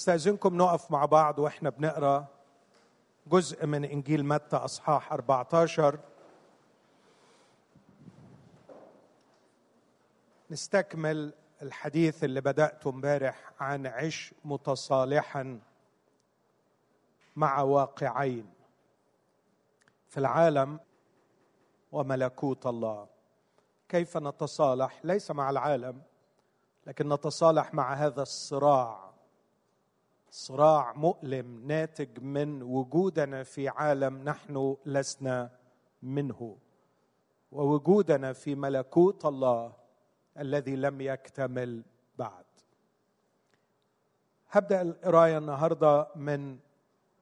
استاذنكم نقف مع بعض وإحنا بنقرأ جزء من إنجيل متى أصحاح 14 نستكمل الحديث اللي بدأته امبارح عن عش متصالحا مع واقعين في العالم وملكوت الله. كيف نتصالح؟ ليس مع العالم لكن نتصالح مع هذا الصراع. صراع مؤلم ناتج من وجودنا في عالم نحن لسنا منه. ووجودنا في ملكوت الله الذي لم يكتمل بعد. هبدأ القراية النهارده من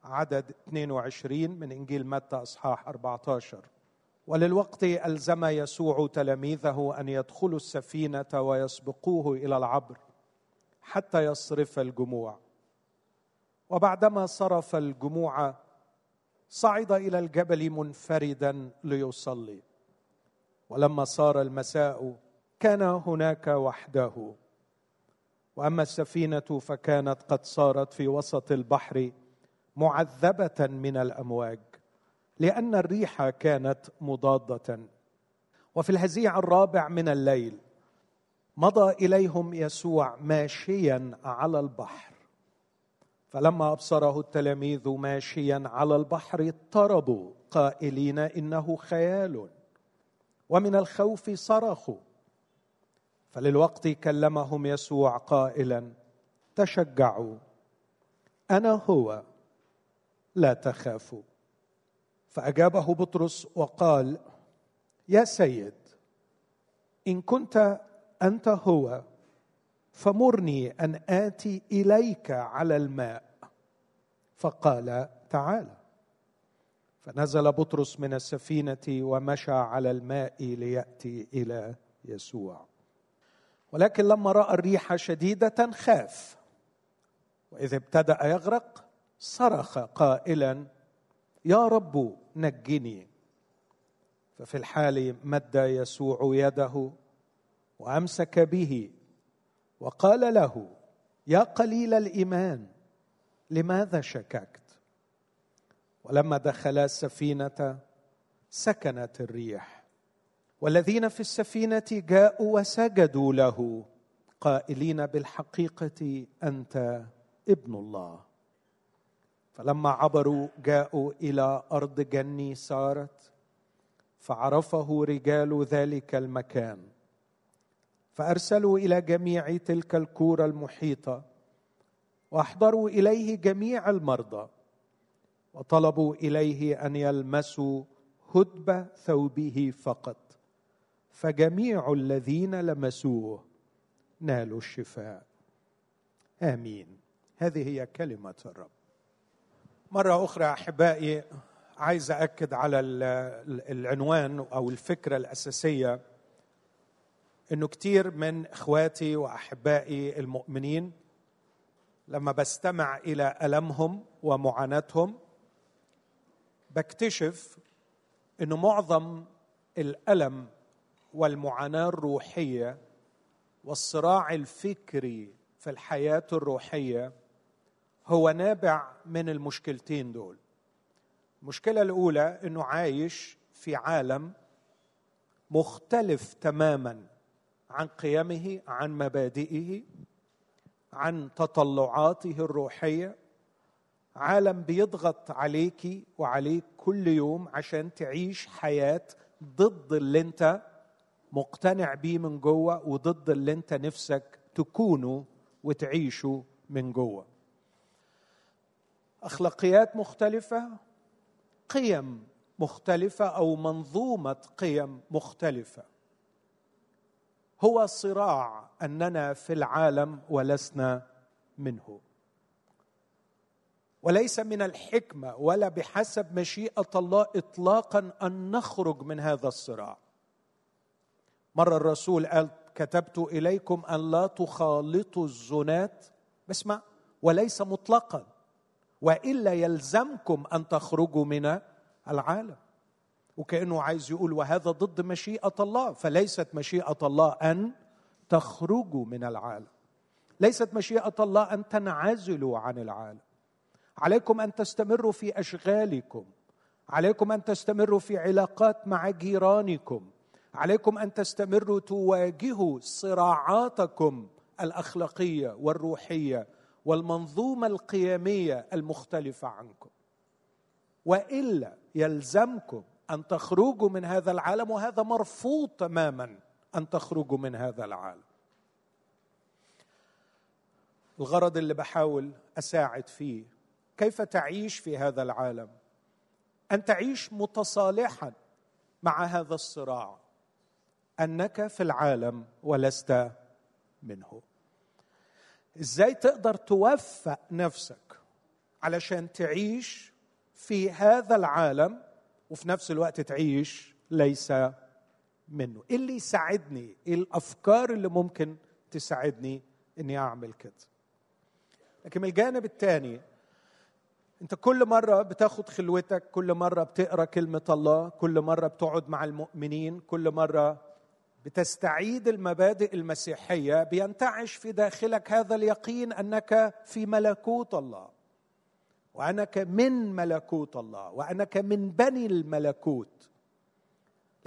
عدد 22 من إنجيل متى أصحاح 14 وللوقت ألزم يسوع تلاميذه أن يدخلوا السفينة ويسبقوه إلى العبر حتى يصرف الجموع. وبعدما صرف الجموع صعد إلى الجبل منفردا ليصلي. ولما صار المساء كان هناك وحده. وأما السفينة فكانت قد صارت في وسط البحر معذبة من الأمواج لأن الريح كانت مضادة. وفي الهزيع الرابع من الليل مضى إليهم يسوع ماشيا على البحر. فلما أبصره التلاميذ ماشيا على البحر اضطربوا قائلين إنه خيال ومن الخوف صرخوا فللوقت كلمهم يسوع قائلا تشجعوا أنا هو لا تخافوا. فأجابه بطرس وقال يا سيد إن كنت أنت هو فمرني أن آتي إليك على الماء. فقال تعالى. فنزل بطرس من السفينة ومشى على الماء ليأتي إلى يسوع. ولكن لما رأى الريح شديدة خاف. واذا ابتدأ يغرق صرخ قائلا يا رب نجني. ففي الحال مد يسوع يده وأمسك به وقال له يا قليل الإيمان لماذا شككت؟ ولما دخلا السفينة سكنت الريح. والذين في السفينة جاءوا وسجدوا له قائلين بالحقيقة أنت ابن الله. فلما عبروا جاءوا إلى أرض جني سارت فعرفه رجال ذلك المكان. فأرسلوا إلى جميع تلك الكورة المحيطة وأحضروا إليه جميع المرضى وطلبوا إليه أن يلمسوا هدب ثوبه فقط فجميع الذين لمسوه نالوا الشفاء. آمين. هذه هي كلمة الرب. مرة أخرى أحبائي عايز اكد على العنوان أو الفكرة الأساسية إنه كثير من إخواتي وأحبائي المؤمنين لما بستمع إلى ألمهم ومعاناتهم بكتشف إنه معظم الألم والمعاناة الروحية والصراع الفكري في الحياة الروحية هو نابع من المشكلتين دول. المشكلة الأولى إنه عايش في عالم مختلف تماما عن قيمه عن مبادئه عن تطلعاته الروحية. عالم بيضغط عليك وعليك كل يوم عشان تعيش حياة ضد اللي انت مقتنع بيه من جوه وضد اللي انت نفسك تكونه وتعيشه من جوه. أخلاقيات مختلفة قيم مختلفة أو منظومة قيم مختلفة. هو صراع أننا في العالم ولسنا منه. وليس من الحكمة ولا بحسب مشيئة الله اطلاقا أن نخرج من هذا الصراع. مرة الرسول قال كتبت إليكم أن لا تخالطوا الزنات اسمع وليس مطلقا وإلا يلزمكم أن تخرجوا من العالم. وكأنه عايز يقول وهذا ضد مشيئة الله فليست مشيئة الله أن تخرجوا من العالم. ليست مشيئة الله أن تنعزلوا عن العالم. عليكم أن تستمروا في أشغالكم. عليكم أن تستمروا في علاقات مع جيرانكم. عليكم أن تستمروا تواجهوا صراعاتكم الأخلاقية والروحية والمنظومة القيمية المختلفة عنكم. وإلا يلزمكم أن تخرجوا من هذا العالم وهذا مرفوض تماما أن تخرجوا من هذا العالم. الغرض اللي بحاول أساعد فيه كيف تعيش في هذا العالم؟ أن تعيش متصالحا مع هذا الصراع. أنك في العالم ولست منه. إزاي تقدر توفق نفسك علشان تعيش في هذا العالم وفي نفس الوقت تعيش ليس منه. إيه اللي يساعدني؟ إيه الأفكار اللي ممكن تساعدني إني أعمل كده؟ لكن من الجانب الثاني أنت كل مرة بتاخد خلوتك كل مرة بتقرأ كلمة الله كل مرة بتقعد مع المؤمنين كل مرة بتستعيد المبادئ المسيحية بينتعش في داخلك هذا اليقين أنك في ملكوت الله. وأنك من ملكوت الله وأنك من بني الملكوت.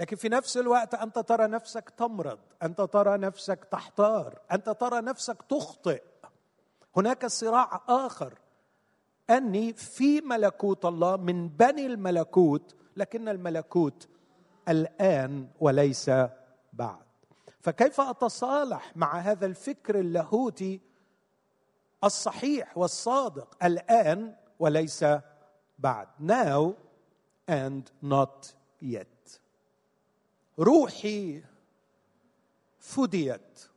لكن في نفس الوقت أنت ترى نفسك تمرض أنت ترى نفسك تحتار أنت ترى نفسك تخطئ. هناك صراع آخر. أني في ملكوت الله من بني الملكوت لكن الملكوت الآن وليس بعد. فكيف أتصالح مع هذا الفكر اللاهوتي الصحيح والصادق؟ الآن وليس بعد. Now and not yet. روحي فديت.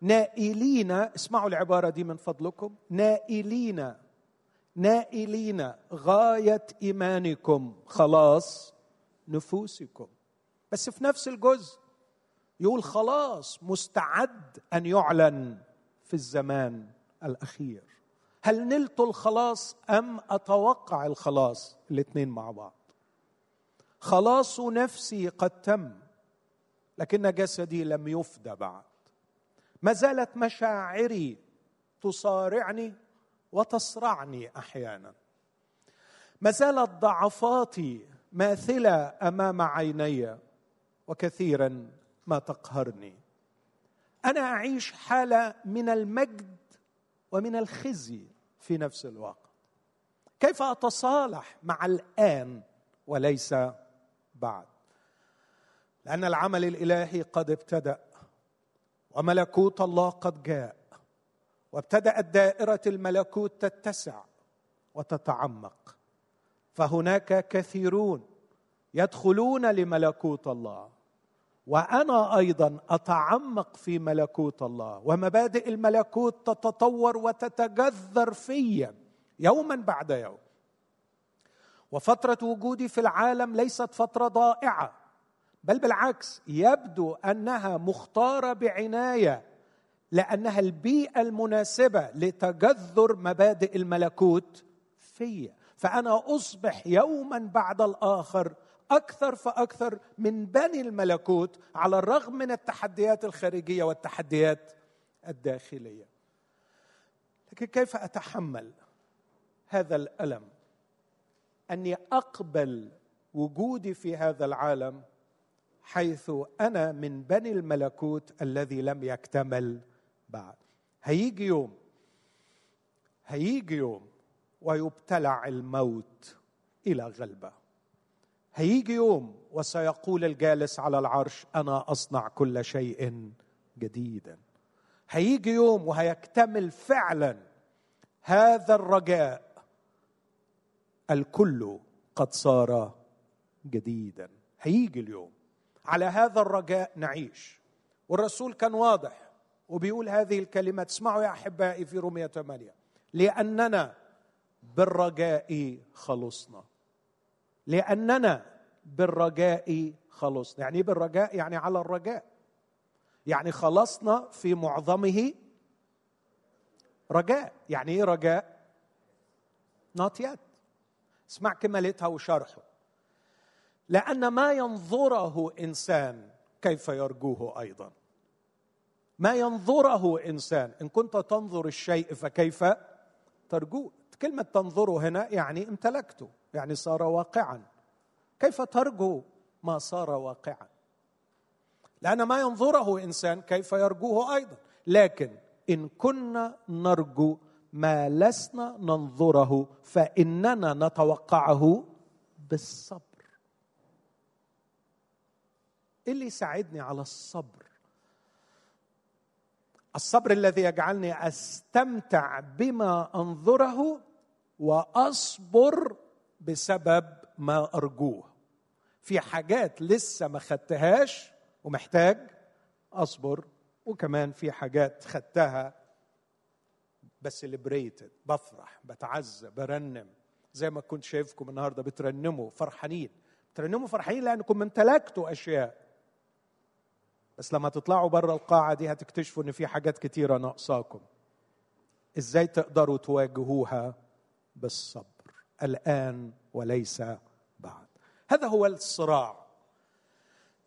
نائلين اسمعوا العبارة دي من فضلكم. نائلين نائلين غاية إيمانكم. خلاص نفوسكم. بس في نفس الجزء يقول خلاص مستعد أن يعلن في الزمان الأخير. هل نلت الخلاص أم أتوقع الخلاص الاثنين مع بعض؟ خلاص نفسي قد تم لكن جسدي لم يفدى بعد. ما زالت مشاعري تصارعني وتصرعني أحيانا. ما زالت ضعفاتي ماثلة أمام عيني وكثيرا ما تقهرني. أنا أعيش حالة من المجد ومن الخزي. في نفس الوقت. كيف أتصالح مع الآن وليس بعد؟ لأن العمل الإلهي قد ابتدأ وملكوت الله قد جاء وابتدأت دائرة الملكوت تتسع وتتعمق. فهناك كثيرون يدخلون لملكوت الله. وأنا أيضا أتعمق في ملكوت الله ومبادئ الملكوت تتطور وتتجذر في يوما بعد يوم. وفترة وجودي في العالم ليست فترة ضائعة بل بالعكس يبدو أنها مختارة بعناية لأنها البيئة المناسبة لتجذر مبادئ الملكوت في فأنا أصبح يوما بعد الآخر أكثر فأكثر من بني الملكوت على الرغم من التحديات الخارجية والتحديات الداخلية. لكن كيف أتحمل هذا الألم؟ أني أقبل وجودي في هذا العالم حيث أنا من بني الملكوت الذي لم يكتمل بعد. هيجي يوم هيجي يوم ويبتلع الموت إلى غلبة. هيجي يوم وسيقول الجالس على العرش أنا أصنع كل شيء جديدا. هيجي يوم وهيكتمل فعلا هذا الرجاء. الكل قد صار جديدا. هيجي اليوم على هذا الرجاء نعيش. والرسول كان واضح وبيقول هذه الكلمات اسمعوا يا أحبائي في رومية 8 لأننا بالرجاء خلصنا. لأننا بالرجاء خلصنا. يعني إيه بالرجاء؟ يعني على الرجاء. يعني خلصنا في معظمه رجاء. يعني إيه رجاء؟ Not yet. اسمع كمالتها وشرحه. لأن ما ينظره إنسان كيف يرجوه أيضا. ما ينظره إنسان إن كنت تنظر الشيء فكيف ترجوه. كلمة تنظره هنا يعني امتلكته. يعني صار واقعا. كيف ترجو ما صار واقعا؟ لأن ما ينظره إنسان كيف يرجوه أيضا. لكن إن كنا نرجو ما لسنا ننظره فإننا نتوقعه بالصبر. إيه اللي يساعدني على الصبر؟ الصبر الذي يجعلني أستمتع بما أنظره وأصبر بسبب ما أرجوه. في حاجات لسه ما خدتهاش ومحتاج أصبر وكمان في حاجات خدتها بس ليبريتد بفرح بتعزى برنم. زي ما كنت شايفكم النهارده بترنموا فرحانين. بترنموا فرحانين لأنكم امتلكتوا أشياء. بس لما تطلعوا بره القاعة دي هتكتشفوا إن في حاجات كتيرة ناقصاكم. إزاي تقدروا تواجهوها بالصبر؟ الآن وليس بعد. هذا هو الصراع.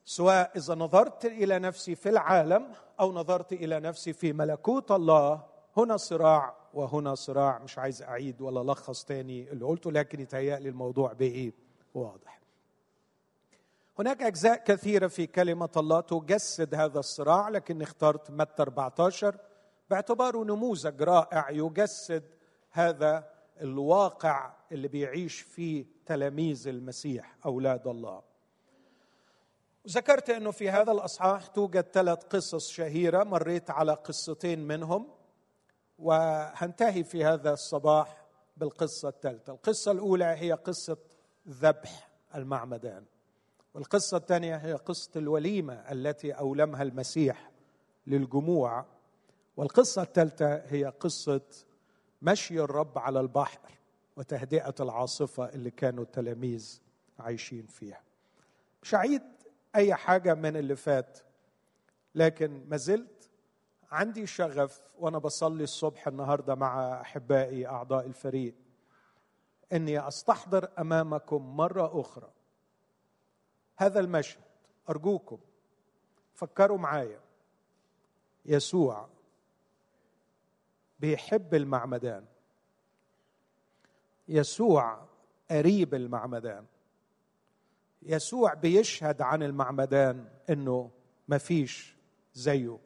سواء إذا نظرت إلى نفسي في العالم أو نظرت إلى نفسي في ملكوت الله هنا صراع وهنا صراع. مش عايز أعيد ولا ألخص تاني اللي قلته لكن يتهيألي الموضوع بايه واضح. هناك أجزاء كثيرة في كلمة الله تجسد هذا الصراع لكن اخترت متى 14 باعتباره نموذج رائع يجسد هذا الواقع اللي بيعيش فيه تلاميذ المسيح أولاد الله. ذكرت إنه في هذا الأصحاح توجد ثلاث قصص شهيرة مريت على قصتين منهم وهنتهي في هذا الصباح بالقصة الثالثة. القصة الأولى هي قصة ذبح المعمدان والقصة الثانية هي قصة الوليمة التي أولمها المسيح للجموع والقصة الثالثة هي قصة مشي الرب على البحر وتهدئة العاصفة اللي كانوا التلاميذ عايشين فيها. مش هعيد أي حاجة من اللي فات لكن ما زلت عندي شغف وأنا بصلي الصبح النهاردة مع أحبائي أعضاء الفريق إني أستحضر أمامكم مرة أخرى هذا المشهد. أرجوكم فكروا معايا. يسوع بيحب المعمدان. يسوع قريب المعمدان. يسوع بيشهد عن المعمدان إنه ما فيش زيه.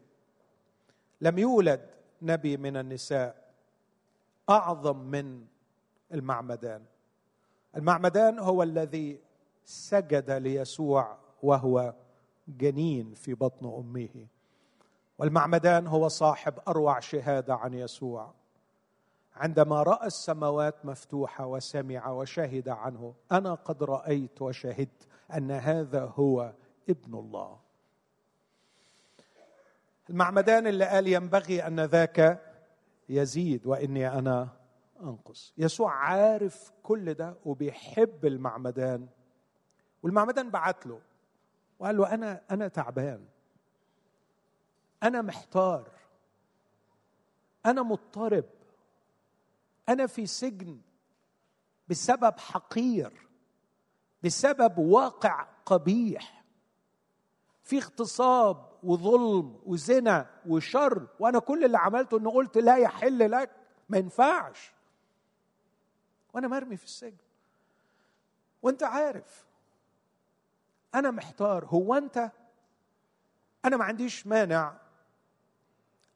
لم يولد نبي من النساء أعظم من المعمدان. المعمدان هو الذي سجد ليسوع وهو جنين في بطن أمه. والمعمدان هو صاحب أروع شهادة عن يسوع. عندما رأى السماوات مفتوحة وسمع وشهد عنه أنا قد رأيت وشهدت أن هذا هو ابن الله. المعمدان اللي قال ينبغي أن ذاك يزيد وإني أنا أنقص. يسوع عارف كل ده وبيحب المعمدان. والمعمدان بعت له وقال له أنا أنا تعبان. أنا محتار. أنا مضطرب. أنا في سجن بسبب حقير بسبب واقع قبيح. في اغتصاب وظلم وزنا وشر وأنا كل اللي عملته إنه قلت لا يحل لك ما ينفعش. وأنا مرمي في السجن. وأنت عارف أنا محتار. هو أنت؟ أنا ما عنديش مانع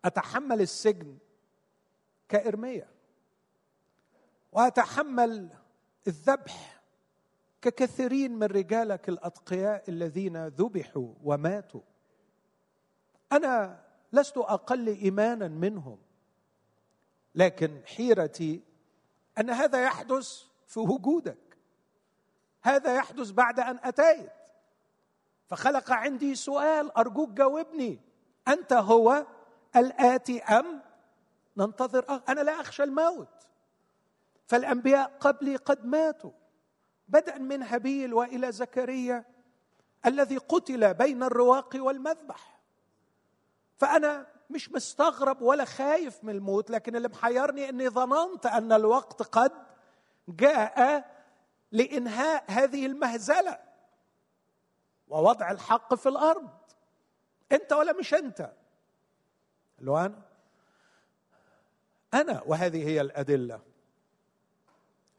أتحمل السجن كإرمية وأتحمل الذبح ككثيرين من رجالك الأتقياء الذين ذبحوا وماتوا. أنا لست أقل إيمانا منهم لكن حيرتي أن هذا يحدث في وجودك. هذا يحدث بعد أن أتيت. فخلق عندي سؤال أرجوك جاوبني. أنت هو؟ الآتي أم؟ ننتظر. أه أنا لا أخشى الموت. فالأنبياء قبلي قد ماتوا بدءا من هابيل وإلى زكريا الذي قتل بين الرواق والمذبح. فأنا مش مستغرب ولا خايف من الموت لكن اللي محيرني إني ظننت أن الوقت قد جاء لإنهاء هذه المهزلة ووضع الحق في الأرض. أنت ولا مش أنت؟ له أنا أنا وهذه هي الأدلة.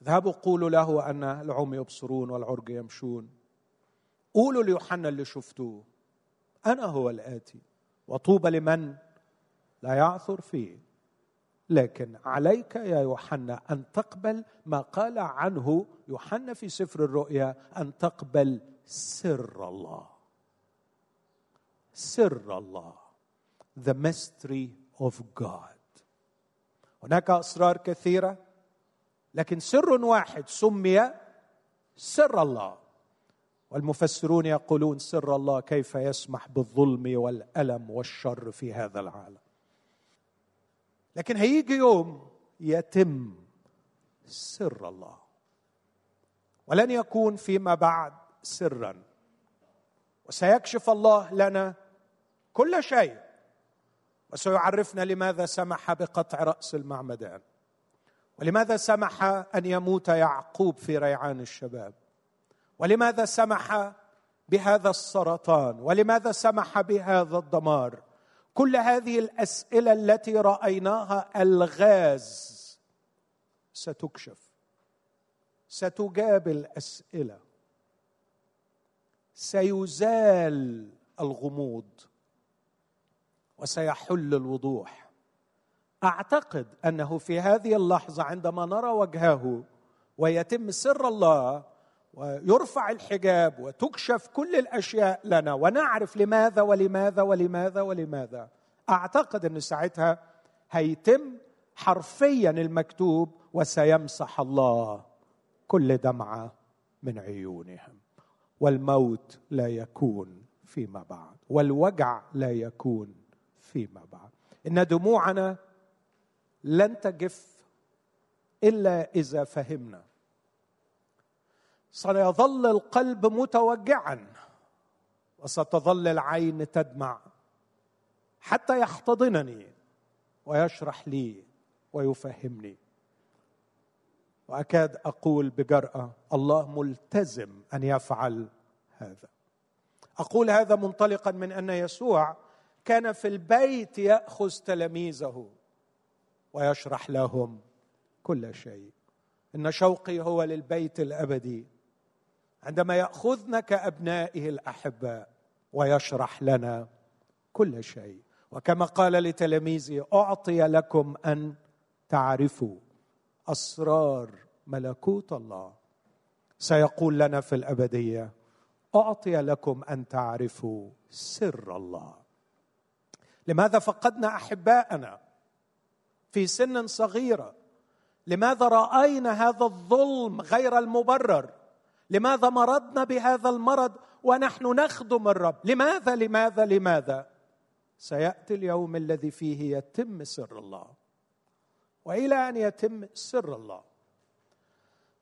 اذهبوا قولوا له أن العمي يبصرون والعرج يمشون. قولوا ليوحنا اللي شفتوه. أنا هو الآتي. وطوبى لمن لا يعثر فيه. لكن عليك يا يوحنا أن تقبل ما قال عنه يوحنا في سفر الرؤيا أن تقبل سر الله. سر الله. The mystery of God. هناك أسرار كثيرة لكن سر واحد سمي سر الله. والمفسرون يقولون سر الله كيف يسمح بالظلم والألم والشر في هذا العالم. لكن هيجي يوم يتم سر الله. ولن يكون فيما بعد سرا. وسيكشف الله لنا كل شيء. وسيعرفنا لماذا سمح بقطع رأس المعمدان. ولماذا سمح أن يموت يعقوب في ريعان الشباب. ولماذا سمح بهذا السرطان. ولماذا سمح بهذا الدمار. كل هذه الأسئلة التي رأيناها الغاز ستكشف. ستجاب الاسئله سيزال الغموض. وسيحل الوضوح. أعتقد أنه في هذه اللحظة عندما نرى وجهه ويتم سر الله ويرفع الحجاب وتكشف كل الأشياء لنا ونعرف لماذا ولماذا ولماذا ولماذا أعتقد أن ساعتها هيتم حرفيا المكتوب وسيمسح الله كل دمعة من عيونهم. والموت لا يكون فيما بعد والوجع لا يكون فيما بعد. إن دموعنا لن تجف إلا إذا فهمنا. سيظل القلب متوجعا وستظل العين تدمع حتى يحتضنني ويشرح لي ويفهمني. وأكاد أقول بجرأة الله ملتزم أن يفعل هذا. أقول هذا منطلقا من أن يسوع كان في البيت يأخذ تلاميذه ويشرح لهم كل شيء. إن شوقي هو للبيت الأبدي. عندما ياخذنا كابنائه الأحباء ويشرح لنا كل شيء. وكما قال لتلاميذه أعطي لكم أن تعرفوا أسرار ملكوت الله. سيقول لنا في الأبدية أعطي لكم أن تعرفوا سر الله. لماذا فقدنا أحباءنا في سن صغيرة؟ لماذا رأينا هذا الظلم غير المبرر؟ لماذا مرضنا بهذا المرض ونحن نخدم الرب؟ لماذا؟ لماذا؟ لماذا؟ سيأتي اليوم الذي فيه يتم سر الله. وإلى أن يتم سر الله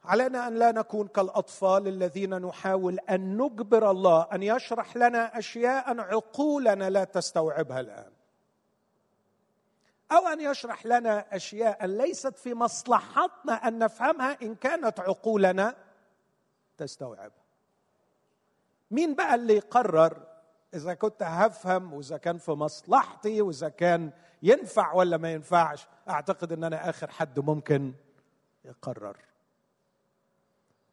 علينا أن لا نكون كالأطفال الذين نحاول أن نجبر الله أن يشرح لنا أشياء عقولنا لا تستوعبها الآن. أو أن يشرح لنا أشياء ليست في مصلحتنا أن نفهمها إن كانت عقولنا تستوعبها مين بقى اللي يقرر إذا كنت هفهم وإذا كان في مصلحتي وإذا كان ينفع ولا ما ينفعش؟ أعتقد إن أنا آخر حد ممكن يقرر.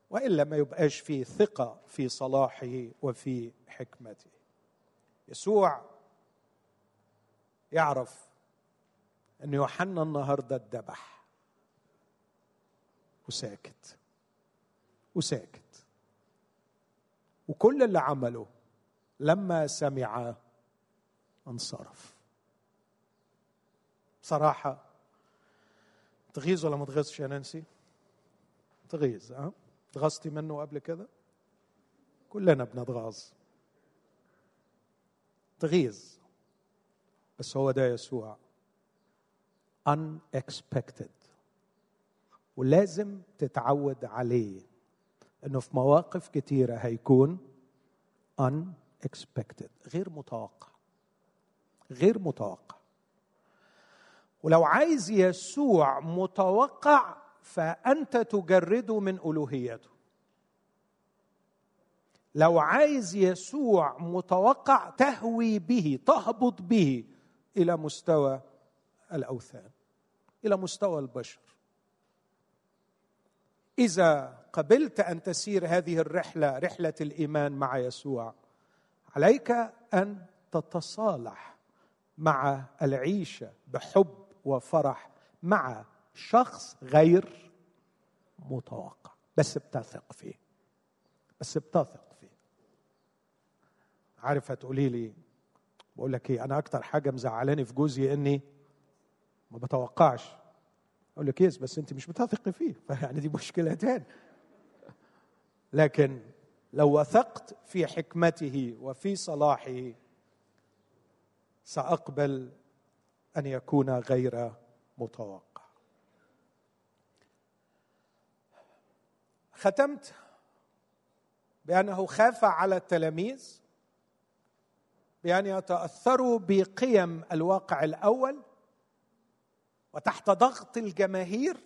وإلا ما يبقاش فيه ثقة في صلاحه وفي حكمته. يسوع يعرف إن يوحنا النهارده اتذبح وساكت. وساكت. وكل اللي عمله لما سمع انصرف. بصراحة تغيظ ولا ما تغيظش يا نانسي؟ تغيظ ها؟ تغصتي منه قبل كده؟ كلنا بنتغاظ. تغيظ. بس هو ده يسوع. Unexpected. ولازم تتعود عليه إنه في مواقف كتيرة هيكون unexpected غير متوقع غير متوقع. ولو عايز يسوع متوقع فأنت تجرده من ألوهيته. لو عايز يسوع متوقع تهوي به تهبط به إلى مستوى الأوثان. إلى مستوى البشر. إذا قبلت أن تسير هذه الرحلة رحلة الإيمان مع يسوع عليك أن تتصالح مع العيشه بحب وفرح مع شخص غير متوقع. بس بتثق فيه. بس بتثق فيه. عارف هتقولي لي بقول لك إيه أنا أكتر حاجة مزعلاني في جوزي إني ما بتوقعش. أقول لك يس بس أنت مش بتثقي فيه فيعني دي مشكله تاني لكن لو وثقت في حكمته وفي صلاحه سأقبل أن يكون غير متوقع. ختمت بأنه خاف على التلاميذ بأن يتأثروا بقيم الواقع الأول وتحت ضغط الجماهير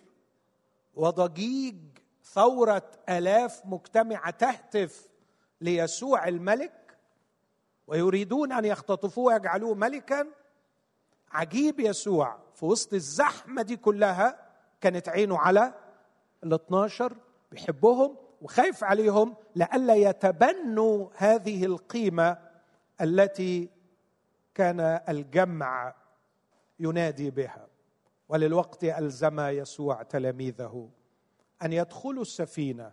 وضجيج ثورة آلاف مجتمعه تهتف ليسوع الملك ويريدون أن يختطفوه ويجعلوه ملكا عجيب يسوع في وسط الزحمة دي كلها كانت عينه على ال 12 بيحبهم وخايف عليهم لئلا يتبنوا هذه القيمة التي كان الجمع ينادي بها. وللوقت ألزم يسوع تلاميذه أن يدخلوا السفينة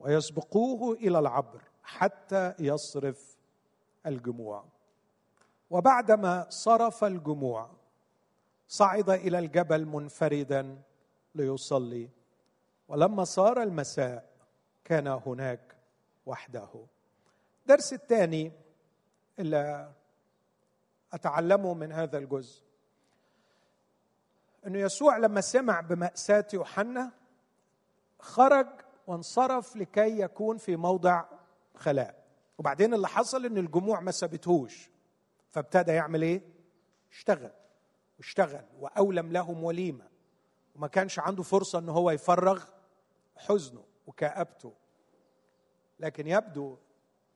ويسبقوه إلى العبر حتى يصرف الجموع. وبعدما صرف الجموع صعد إلى الجبل منفردا ليصلي. ولما صار المساء كان هناك وحده. الدرس الثاني اللي أتعلمه من هذا الجزء. إنه يسوع لما سمع بمأساة يوحنا خرج وانصرف لكي يكون في موضع خلاء. وبعدين اللي حصل ان الجموع ما سابتهوش. فابتدى يعمل إيه؟ اشتغل. واشتغل وأولم لهم وليمة. وما كانش عنده فرصة ان هو يفرغ حزنه وكآبته. لكن يبدو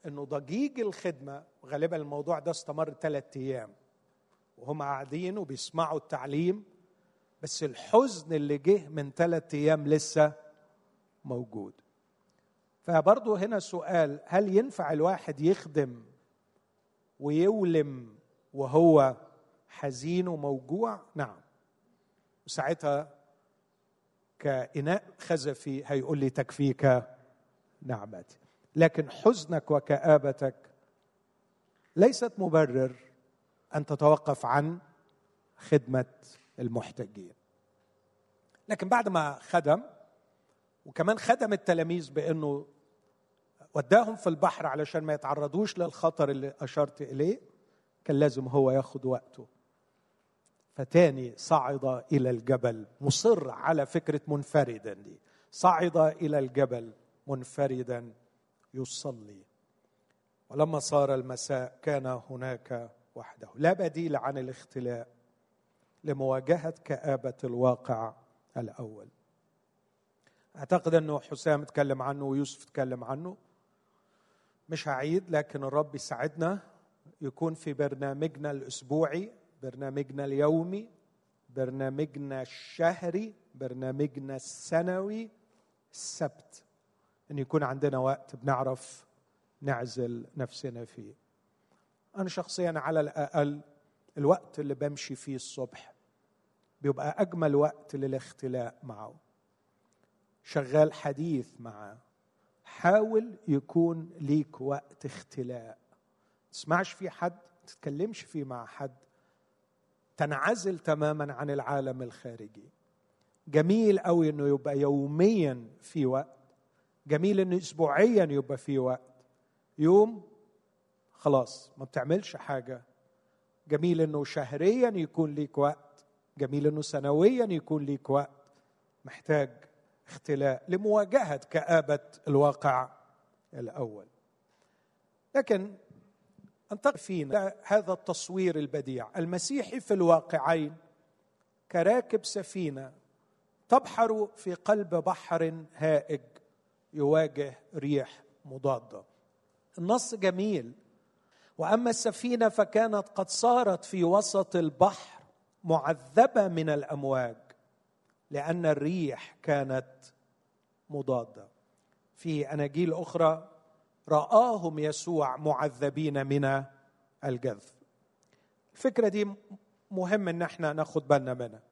إنه ضجيج الخدمة وغالبا الموضوع ده استمر ثلاثة أيام. وهم قاعدين وبيسمعوا التعليم. بس الحزن اللي جه من ثلاثة أيام لسه موجود. فبرضه هنا سؤال هل ينفع الواحد يخدم ويولم وهو حزين وموجوع؟ نعم. وساعتها كإناء خزفي هيقول لي تكفيك نعمتي. لكن حزنك وكآبتك ليست مبرر أن تتوقف عن خدمة المحتاجين. لكن بعد ما خدم وكمان خدم التلاميذ بأنه وداهم في البحر علشان ما يتعرضوش للخطر اللي أشرت إليه كان لازم هو ياخد وقته. فتاني صعد إلى الجبل مصر على فكرة منفردا دي. صعد إلى الجبل منفردا يصلي. ولما صار المساء كان هناك وحده. لا بديل عن الاختلاء. لمواجهة كآبة الواقع الأول. أعتقد أنه حسام اتكلم عنه ويوسف اتكلم عنه. مش هعيد لكن الرب يساعدنا يكون في برنامجنا الأسبوعي برنامجنا اليومي برنامجنا الشهري برنامجنا السنوي السبت إن يكون عندنا وقت بنعرف نعزل نفسنا فيه. أنا شخصيا على الأقل الوقت اللي بمشي فيه الصبح بيبقى أجمل وقت للاختلاء معه. شغال حديث معه حاول يكون ليك وقت اختلاء. تسمعش في حد تتكلمش فيه مع حد. تنعزل تماما عن العالم الخارجي. جميل قوي إنه يبقى يوميا في وقت. جميل إنه اسبوعيا يبقى في وقت. يوم خلاص ما بتعملش حاجة. جميل إنه شهريا يكون ليك وقت. جميل أنه سنويا يكون ليك وقت محتاج اختلاء لمواجهة كآبة الواقع الأول. لكن أنتقل فينا هذا التصوير البديع. المسيحي في الواقعين كراكب سفينة تبحر في قلب بحر هائج يواجه ريح مضادة. النص جميل. وأما السفينة فكانت قد صارت في وسط البحر معذبة من الأمواج لأن الريح كانت مضادة. في أناجيل أخرى رآهم يسوع معذبين من الجذب. الفكرة دي مهم إن إحنا ناخد بالنا منها.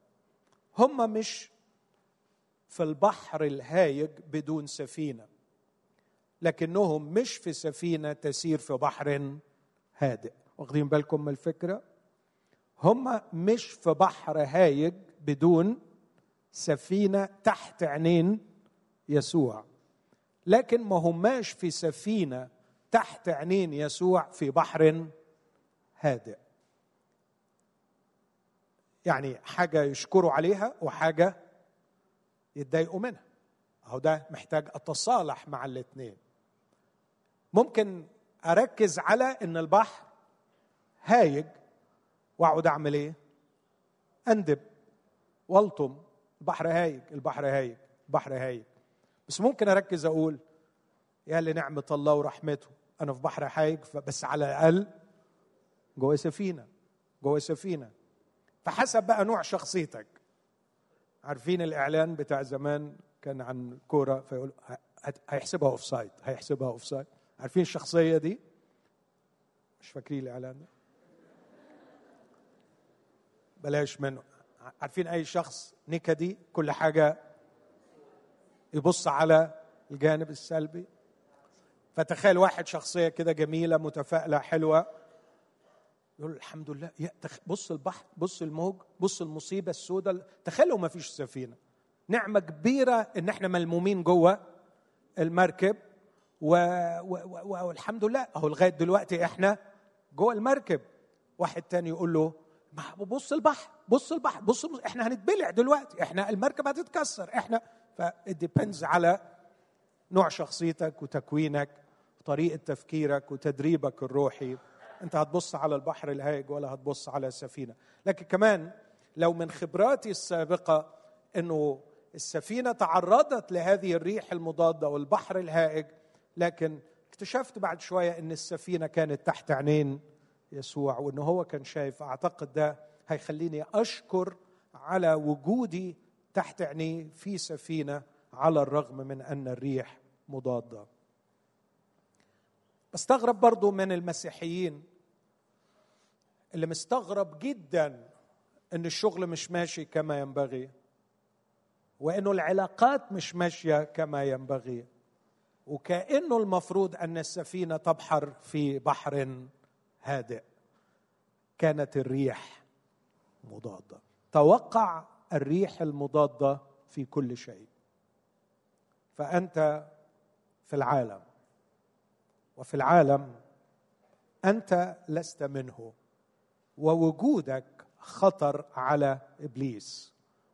هم مش في البحر الهايج بدون سفينة لكنهم مش في سفينة تسير في بحر هادئ. واخدين بالكم من الفكرة؟ هم مش في بحر هايج بدون سفينة تحت عينين يسوع. لكن ما هماش في سفينة تحت عينين يسوع في بحر هادئ. يعني حاجة يشكروا عليها وحاجة يتضايقوا منها. أهو ده محتاج أتصالح مع الاثنين ممكن أركز على إن البحر هايج واقعد اعمل إيه؟ اندب. والطم. البحر هايج البحر هايج البحر هايج. بس ممكن اركز أقول يا لنعمه الله ورحمته. أنا في بحر هايج بس على الاقل جوه سفينة جوه سفينة. فحسب بقى نوع شخصيتك. عارفين الإعلان بتاع زمان كان عن كورة فيقول هيحسبها offside هيحسبها offside عارفين الشخصية دي؟ مش فاكرين الإعلان ده. بلاش منه عارفين أي شخص نكدي كل حاجة يبص على الجانب السلبي؟ فتخيل واحد شخصية كده جميلة متفائلة حلوة يقول الحمد لله بص البحر بص الموج بص المصيبة السوداء تخيلوا ما فيش سفينة. نعمة كبيرة إن إحنا ملمومين جوه المركب و... و... و... والحمد لله. أهو لغاية دلوقتي إحنا جوه المركب. واحد تاني يقول له بص البحر بص البحر بص إحنا هنتبلع دلوقتي إحنا المركب هتتكسر إحنا فديبندز على نوع شخصيتك وتكوينك وطريقه تفكيرك وتدريبك الروحي. انت هتبص على البحر الهائج ولا هتبص على السفينة. لكن كمان لو من خبراتي السابقة انه السفينة تعرضت لهذه الريح المضادة والبحر الهائج لكن اكتشفت بعد شوية ان السفينة كانت تحت عينين يسوع وإن هو كان شايف أعتقد ده هيخليني أشكر على وجودي تحت عينيه في سفينة على الرغم من أن الريح مضادة. بستغرب برضو من المسيحيين اللي مستغرب جدا إن الشغل مش ماشي كما ينبغي وإنه العلاقات مش ماشية كما ينبغي وكأنه المفروض أن السفينة تبحر في بحر هادئ. كانت الريح مضادة. توقع الريح المضادة في كل شيء. فأنت في العالم. وفي العالم أنت لست منه. ووجودك خطر على إبليس.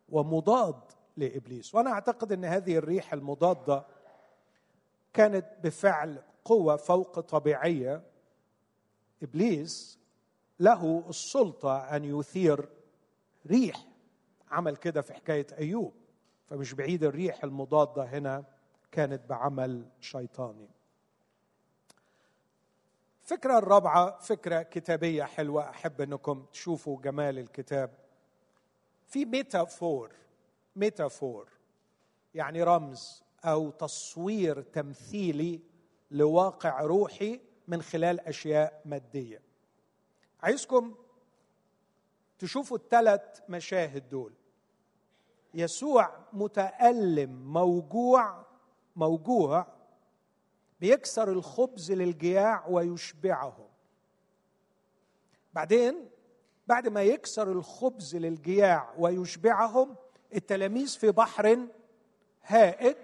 ومضاد لإبليس. وأنا أعتقد إن هذه الريح المضادة كانت بفعل قوة فوق طبيعية. إبليس له السلطة أن يثير ريح عمل كده في حكاية أيوب. فمش بعيد الريح المضادة هنا كانت بعمل شيطاني. الفكرة الرابعة فكرة كتابية حلوة أحب أنكم تشوفوا جمال الكتاب. في ميتافور ميتافور يعني رمز أو تصوير تمثيلي لواقع روحي من خلال أشياء مادية. عايزكم تشوفوا الثلاث مشاهد دول. يسوع متألم موجوع موجوع بيكسر الخبز للجياع ويشبعهم بعدين بعد ما يكسر الخبز للجياع ويشبعهم التلاميذ في بحر هائج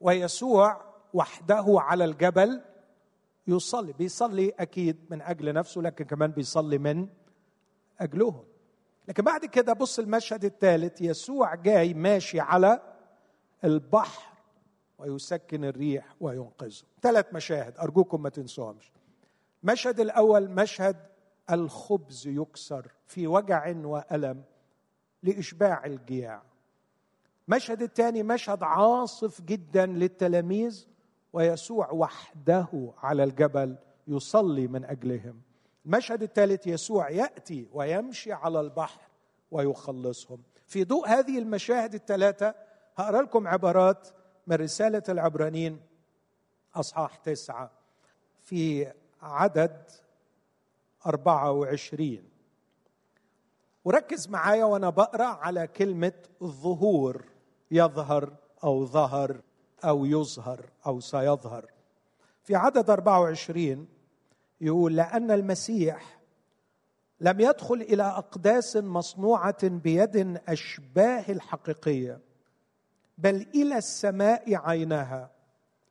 ويسوع وحده على الجبل. يصلي بيصلي أكيد من أجل نفسه لكن كمان بيصلي من أجلهم. لكن بعد كده بص المشهد الثالث يسوع جاي ماشي على البحر ويسكن الريح وينقذه. ثلاث مشاهد أرجوكم ما تنسوهمش. المشهد الأول مشهد الخبز يكسر في وجع وألم لإشباع الجياع. المشهد الثاني مشهد عاصف جدا للتلاميذ ويسوع وحده على الجبل يصلي من أجلهم. المشهد الثالث يسوع يأتي ويمشي على البحر ويخلصهم. في ضوء هذه المشاهد الثلاثة هقرأ لكم عبارات من رسالة العبرانيين أصحاح تسعة في عدد 24 وركز معايا وأنا بقرأ على كلمة الظهور يظهر أو ظهر. أو يظهر أو سيظهر. في عدد 24 يقول لأن المسيح لم يدخل إلى أقداس مصنوعة بيد أشباه الحقيقية بل إلى السماء عينها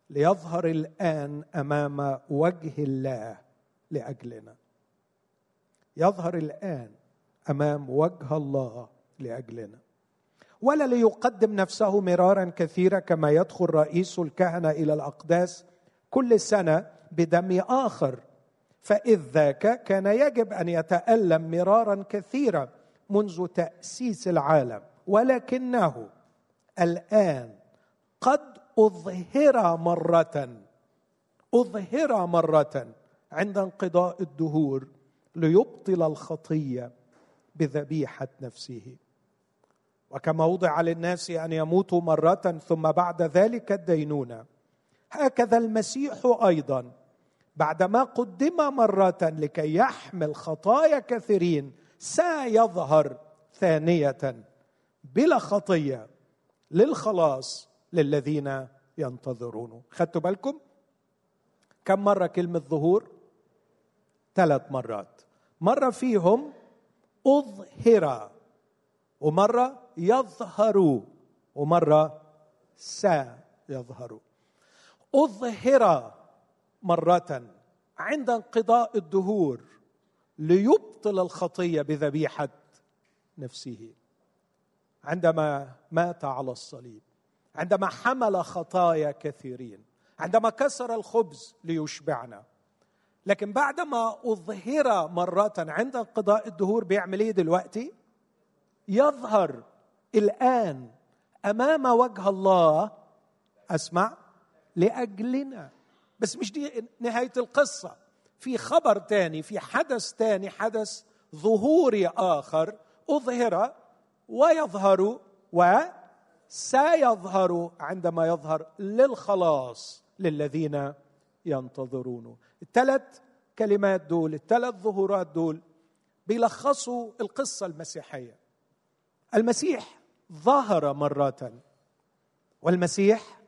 ليظهر الآن أمام وجه الله لأجلنا. يظهر الآن أمام وجه الله لأجلنا. ولا ليقدم نفسه مرارا كثيرا كما يدخل رئيس الكهنة إلى الأقداس كل سنة بدم آخر. فإذ ذاك كان يجب أن يتألم مرارا كثيرا منذ تأسيس العالم. ولكنه الآن قد أظهر مرة أظهر مرة عند انقضاء الدهور ليبطل الخطية بذبيحة نفسه. وكما وضع للناس أن يموتوا مرة ثم بعد ذلك الدينونة. هكذا المسيح أيضا بعدما قدم مرة لكي يحمل خطايا كثيرين سيظهر ثانية بلا خطية للخلاص للذين ينتظرونه خدتوا بالكم؟ كم مرة كلمة ظهور؟ ثلاث مرات. مرة فيهم أظهر ومرة يظهر ومرة سيظهر. أظهر مرة عند انقضاء الدهور ليبطل الخطية بذبيحة نفسه. عندما مات على الصليب عندما حمل خطايا كثيرين عندما كسر الخبز ليشبعنا. لكن بعدما أظهر مرة عند انقضاء الدهور بيعمل إيه دلوقتي يظهر الآن أمام وجه الله أسمع لأجلنا. بس مش دي نهاية القصة. في خبر تاني في حدث تاني حدث ظهوري آخر أظهر ويظهر وسيظهر عندما يظهر للخلاص للذين ينتظرونه الثلاث كلمات دول الثلاث ظهورات دول بيلخصوا القصة المسيحية. المسيح ظهر مرة والمسيح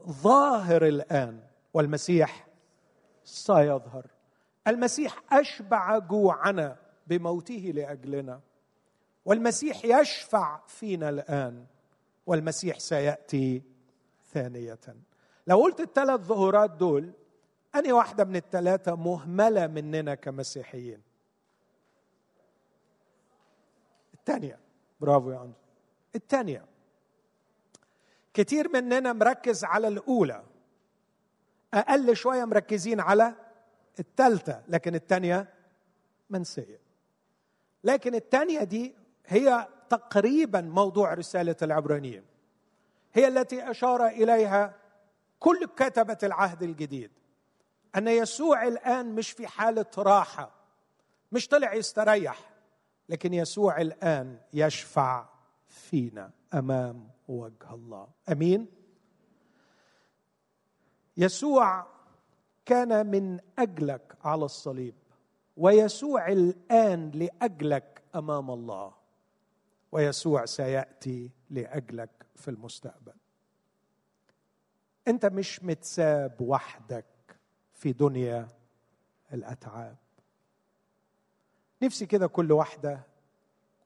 ظاهر الآن والمسيح سيظهر. المسيح أشبع جوعنا بموته لأجلنا. والمسيح يشفع فينا الآن والمسيح سيأتي ثانية. لو قلت الثلاث ظهورات دول أني واحدة من الثلاثة مهملة مننا كمسيحيين. الثانية برافو يا أنجل الثانية. كتير مننا مركز على الأولى. أقل شوية مركزين على الثالثة لكن الثانية منسية لكن الثانية دي هي تقريبا موضوع رسالة العبرانيين هي التي أشار إليها كل كتبة العهد الجديد. أن يسوع الآن مش في حالة راحة مش طلع يستريح. لكن يسوع الآن يشفع فينا أمام وجه الله. أمين؟ يسوع كان من أجلك على الصليب ويسوع الآن لأجلك أمام الله ويسوع سيأتي لأجلك في المستقبل. أنت مش متساب وحدك في دنيا الأتعاب. نفسي كده كل واحدة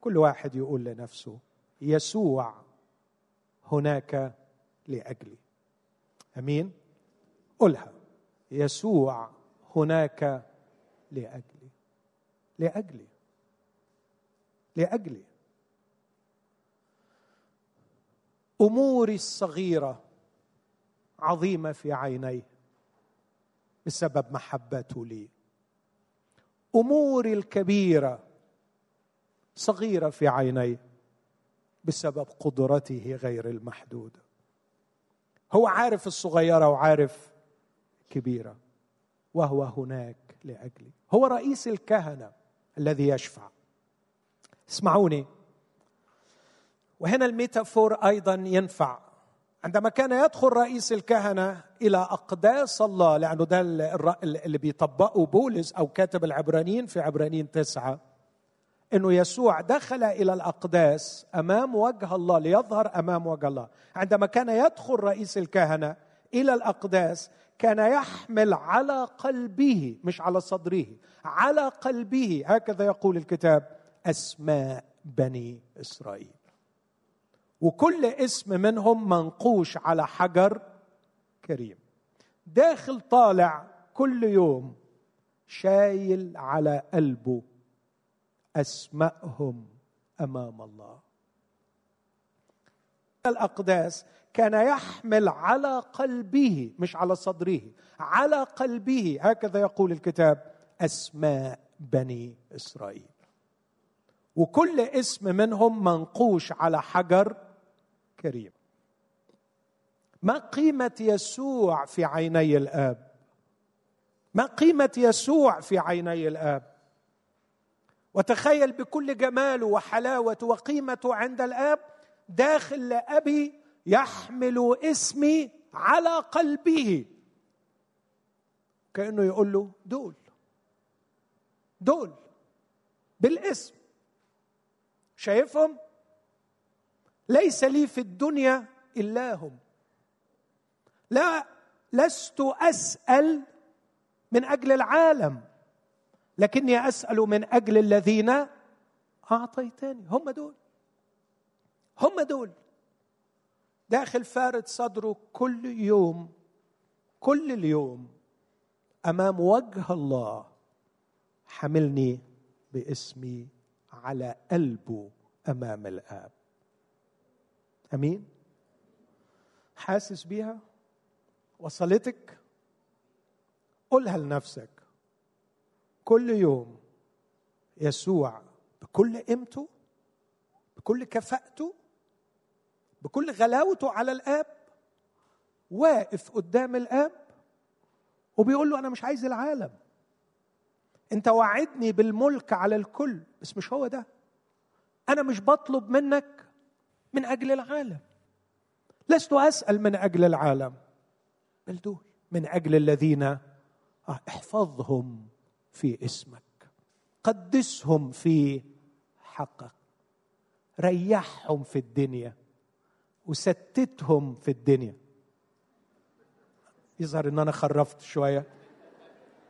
كل واحد يقول لنفسه يسوع هناك لأجلي. أمين؟ قولها. يسوع هناك لأجلي. لأجلي. لأجلي. أموري الصغيرة عظيمة في عينيه بسبب محبته لي. اموري الكبيرة صغيرة في عينيه بسبب قدرته غير المحدوده هو عارف الصغيرة وعارف كبيرة وهو هناك لأجلي. هو رئيس الكهنة الذي يشفع. اسمعوني. وهنا الميتافور أيضا ينفع. عندما كان يدخل رئيس الكهنة إلى أقداس الله لأنه ده اللي بيطبقه بولس أو كاتب العبرانيين في عبرانيين تسعة إنه يسوع دخل إلى الأقداس أمام وجه الله ليظهر أمام وجه الله. عندما كان يدخل رئيس الكهنة إلى الأقداس كان يحمل على قلبه مش على صدره على قلبه هكذا يقول الكتاب أسماء بني إسرائيل. وكل اسم منهم منقوش على حجر كريم. داخل طالع كل يوم شايل على قلبه اسمائهم أمام الله. الأقداس كان يحمل على قلبه مش على صدره على قلبه. هكذا يقول الكتاب أسماء بني إسرائيل. وكل اسم منهم منقوش على حجر كريم ما قيمة يسوع في عيني الآب؟ ما قيمة يسوع في عيني الآب؟ وتخيل بكل جماله وحلاوته وقيمته عند الآب داخل لأبي يحمل اسمي على قلبه. كأنه يقول له دول دول بالاسم. شايفهم؟ ليس لي في الدنيا إلا هم. لا لست أسأل من أجل العالم لكني أسأل من أجل الذين أعطيتني. هم دول. هم دول. داخل فارد صدره كل يوم كل اليوم أمام وجه الله حملني باسمي على قلبه أمام الآب. أمين. حاسس بيها؟ وصلتك؟ قولها لنفسك. كل يوم يسوع بكل قيمته بكل كفاءته بكل غلاوته على الآب واقف قدام الآب وبيقول له أنا مش عايز العالم. أنت وعدني بالملك على الكل بس مش هو ده. أنا مش بطلب منك من أجل العالم. لست أسأل من أجل العالم. بل دول من أجل الذين آه، احفظهم في اسمك. قدسهم في حقك. ريحهم في الدنيا. وستتهم في الدنيا. يظهر إن أنا خرفت شوية.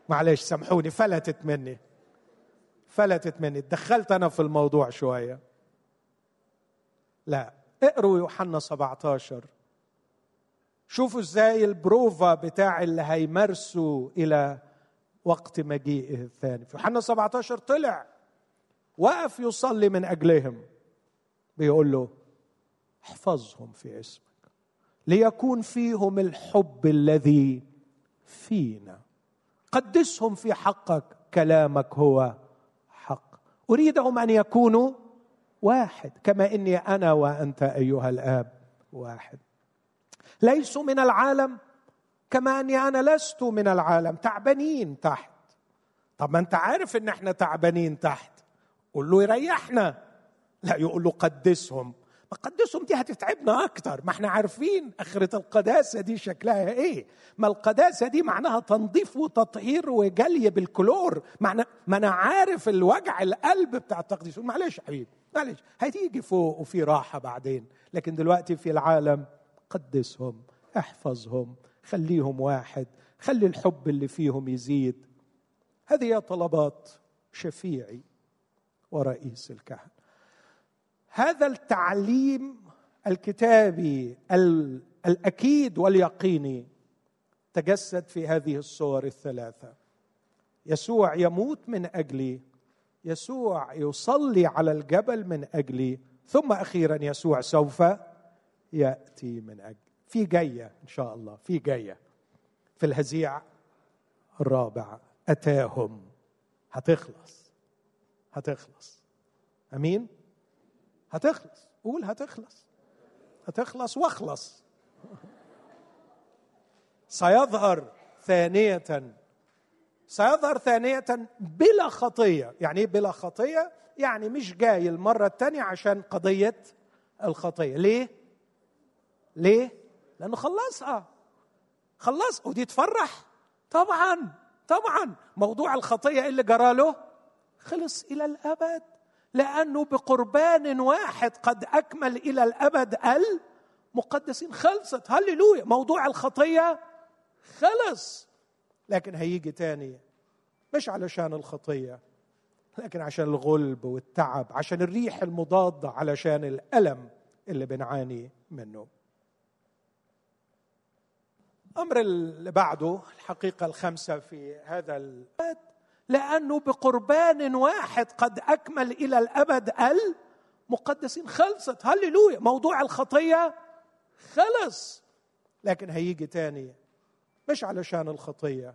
معلش سامحوني فلتت مني. فلتت مني. دخلت أنا في الموضوع شوية. لا اقروا يوحنا 17 شوفوا إزاي البروفا بتاع اللي هيمارسوا إلى وقت مجيئه الثاني. في يوحنا 17 طلع وقف يصلي من أجلهم. بيقول له احفظهم في اسمك ليكون فيهم الحب الذي فينا. قدسهم في حقك كلامك هو حق. أريدهم أن يكونوا واحد كما إني أنا وأنت أيها الآب واحد. ليسوا من العالم كما أني أنا لست من العالم تعبانين تحت. طب ما أنت عارف إن إحنا تعبانين تحت. قول له يريحنا. لا يقول له قدسهم. ما قدسهم دي هتتعبنا أكتر. ما إحنا عارفين آخرة القداسة دي شكلها إيه. ما القداسة دي معناها تنظيف وتطهير وجلي بالكلور. معنى ما أنا عارف الوجع القلب بتاع التقديس. معلش حبيبي. معلش هتيجي فوق وفي راحة بعدين. لكن دلوقتي في العالم قدسهم احفظهم خليهم واحد خلي الحب اللي فيهم يزيد. هذه طلبات شفيعي ورئيس الكهنة. هذا التعليم الكتابي الأكيد واليقيني تجسد في هذه الصور الثلاثة. يسوع يموت من أجلي يسوع يصلي على الجبل من أجلي. ثم أخيرا يسوع سوف يأتي من اجلي في جاية إن شاء الله. في جاية. في الهزيع الرابع. أتاهم. هتخلص. هتخلص. أمين؟ هتخلص. قول هتخلص. هتخلص واخلص. سيظهر ثانية سيظهر ثانية بلا خطية. يعني إيه بلا خطية؟ يعني مش جاي المرة الثانية عشان قضية الخطية. ليه؟ ليه؟ لأنه خلصها خلص ودي تفرح. طبعا طبعا. موضوع الخطية إيه اللي جرى له خلص إلى الأبد. لأنه بقربان واحد قد أكمل إلى الأبد المقدسين. خلصت. هللويا. موضوع الخطية خلص. لكن هيجي تاني. مش علشان الخطية لكن عشان الغلب والتعب عشان الريح المضادة علشان الألم اللي بنعاني منه. الامر اللي بعده الحقيقة الخامسة في هذا البيت لأنه بقربان واحد قد أكمل إلى الأبد المقدسين. خلصت. هللويا. موضوع الخطية خلص لكن هيجي تاني. مش علشان الخطية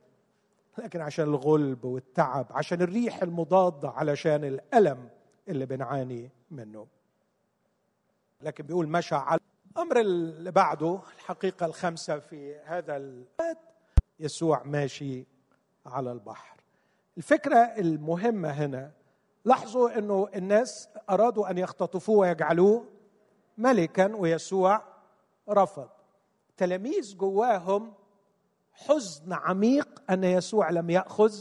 لكن عشان الغلب والتعب عشان الريح المضادة علشان الألم اللي بنعاني منه. لكن بيقول مشى على الأمر اللي بعده الحقيقة الخامسه في هذا البيت يسوع ماشي على البحر. الفكرة المهمة هنا لاحظوا إنه الناس أرادوا أن يختطفوه ويجعلوه ملكا ويسوع رفض. تلاميذ جواهم حزن عميق أن يسوع لم يأخذ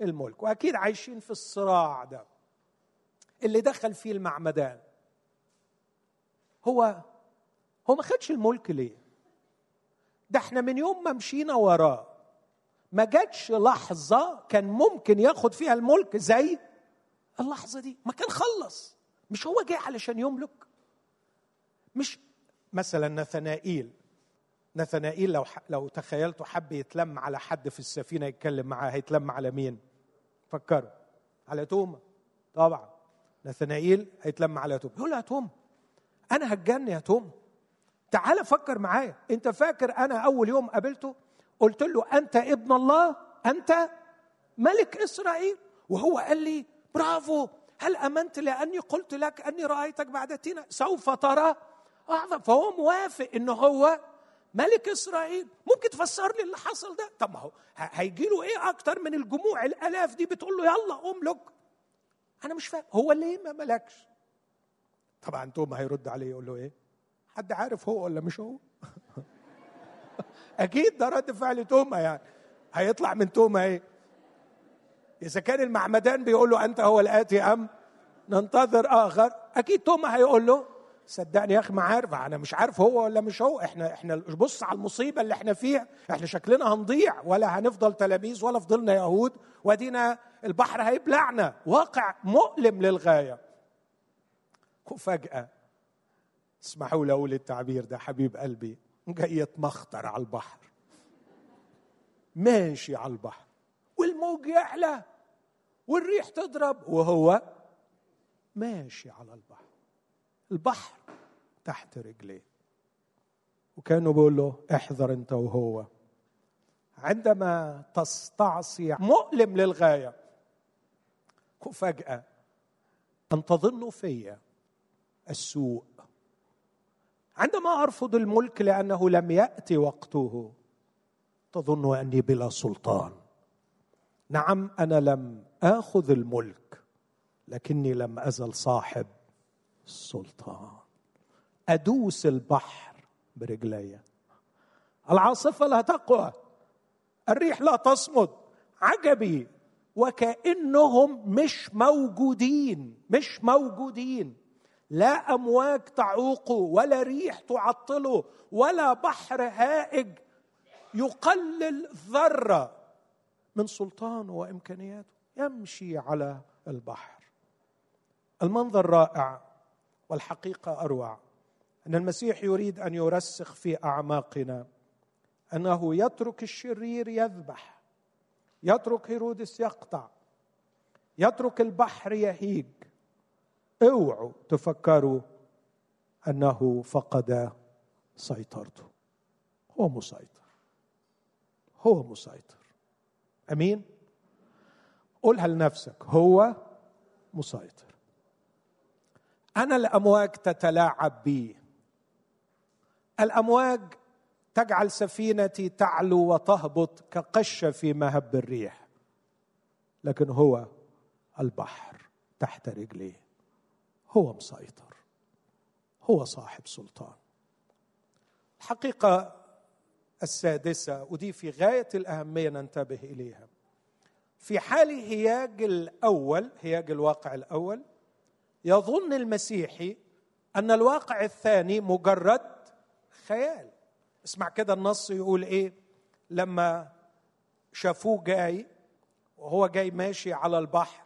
الملك. وأكيد عايشين في الصراع ده. اللي دخل فيه المعمدان. هو هو ما خدش الملك ليه؟ ده إحنا من يوم ما مشينا وراه ما جاتش لحظة كان ممكن ياخد فيها الملك زي اللحظة دي. ما كان خلص. مش هو جاي علشان يملك. مش مثلا نثنائيل. نثنائيل لو لو تخيلتوا حب يتلم على حد في السفينة يتكلم معاه هيتلم على مين؟ فكروا. على توما. طبعا. نثنائيل هيتلم على توما. يقول له يا توما أنا هتجن يا توما. تعال فكر معايا. أنت فاكر أنا أول يوم قابلته؟ قلت له أنت ابن الله؟ أنت ملك إسرائيل؟ وهو قال لي برافو. هل آمنت لأني قلت لك أني رأيتك بعد تينا؟ سوف ترى. أعظم. فهو موافق إن هو ملك إسرائيل ممكن تفسر لي اللي حصل ده؟ طب ما هو هيجي له إيه أكتر من الجموع الألاف دي بتقول له يلا أملك؟ أنا مش فاهم هو ليه ما ملكش؟ طبعا توما هيرد عليه يقول له إيه؟ حد عارف هو ولا مش هو؟ أكيد ده رد فعل توما يعني. هيطلع من توما إيه؟ إذا كان المعمدان بيقول له أنت هو الآتي أم؟ ننتظر آخر. أكيد توما هيقول له صدقني يا أخي ما عارف أنا مش عارف هو ولا مش هو. إحنا إحنا بص على المصيبة اللي إحنا فيها. إحنا شكلنا هنضيع ولا هنفضل تلاميذ ولا فضلنا يهود. وأدينا البحر هيبلعنا. واقع مؤلم للغاية. وفجأة اسمحوا لي أقول التعبير ده حبيب قلبي جاي يتمخطر على البحر. ماشي على البحر. والموج يعلى والريح تضرب وهو ماشي على البحر. البحر تحت رجليه. وكانوا بيقول له احذر انت وهو. عندما تستعصي مؤلم للغاية وفجاه ان تظنوا في السوء. عندما أرفض الملك لأنه لم يأتي وقته تظن أني بلا سلطان. نعم أنا لم آخذ الملك لكني لم أزل صاحب. السلطان أدوس البحر برجلي. العاصفة لا تقوى الريح لا تصمد عجبي وكأنهم مش موجودين مش موجودين. لا أمواج تعوقه ولا ريح تعطله ولا بحر هائج يقلل ذرة من سلطانه وإمكانياته. يمشي على البحر. المنظر رائع. والحقيقة أروع. أن المسيح يريد أن يرسخ في أعماقنا. أنه يترك الشرير يذبح. يترك هيرودس يقطع. يترك البحر يهيج. اوعوا تفكروا أنه فقد سيطرته. هو مسيطر. هو مسيطر. أمين؟ قولها لنفسك هو مسيطر. أنا الأمواج تتلاعب بي. الأمواج تجعل سفينتي تعلو وتهبط كقشة في مهب الريح. لكن هو البحر تحت رجليه هو مسيطر. هو صاحب سلطان. الحقيقة السادسة ودي في غاية الأهمية ننتبه إليها. في حال هياج الأول هياج الواقع الأول يظن المسيحي أن الواقع الثاني مجرد خيال. اسمع كده النص يقول إيه؟ لما شافوه جاي وهو جاي ماشي على البحر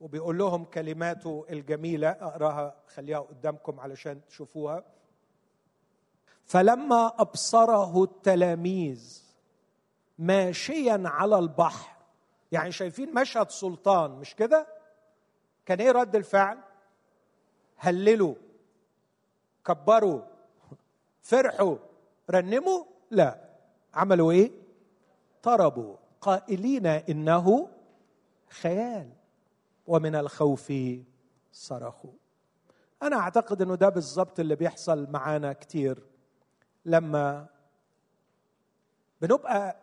وبيقول لهم كلماته الجميلة أقراها خليها قدامكم علشان تشوفوها. فلما أبصره التلاميذ ماشيا على البحر يعني شايفين مشهد سلطان مش كده؟ كان إيه رد الفعل؟ هللوا كبروا فرحوا رنموا؟ لا. عملوا إيه؟ طربوا. قائلين إنه خيال ومن الخوف صرخوا. أنا أعتقد إنه ده بالظبط اللي بيحصل معانا كتير. لما بنبقى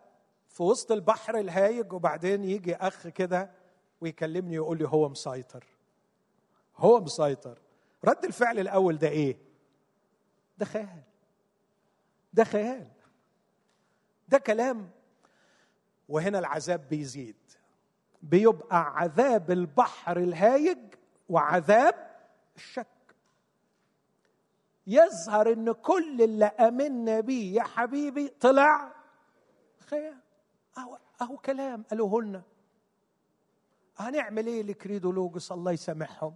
في وسط البحر الهايج وبعدين يجي أخ كده ويكلمني يقول لي هو مسيطر. هو مسيطر. رد الفعل الأول ده إيه؟ ده خيال. ده خيال. ده كلام. وهنا العذاب بيزيد. بيبقى عذاب البحر الهايج وعذاب الشك. يظهر إن كل اللي آمنا بيه يا حبيبي طلع خيال. أهو, أهو كلام قالوه لنا. هنعمل إيه لكريدولوجس الله يسامحهم؟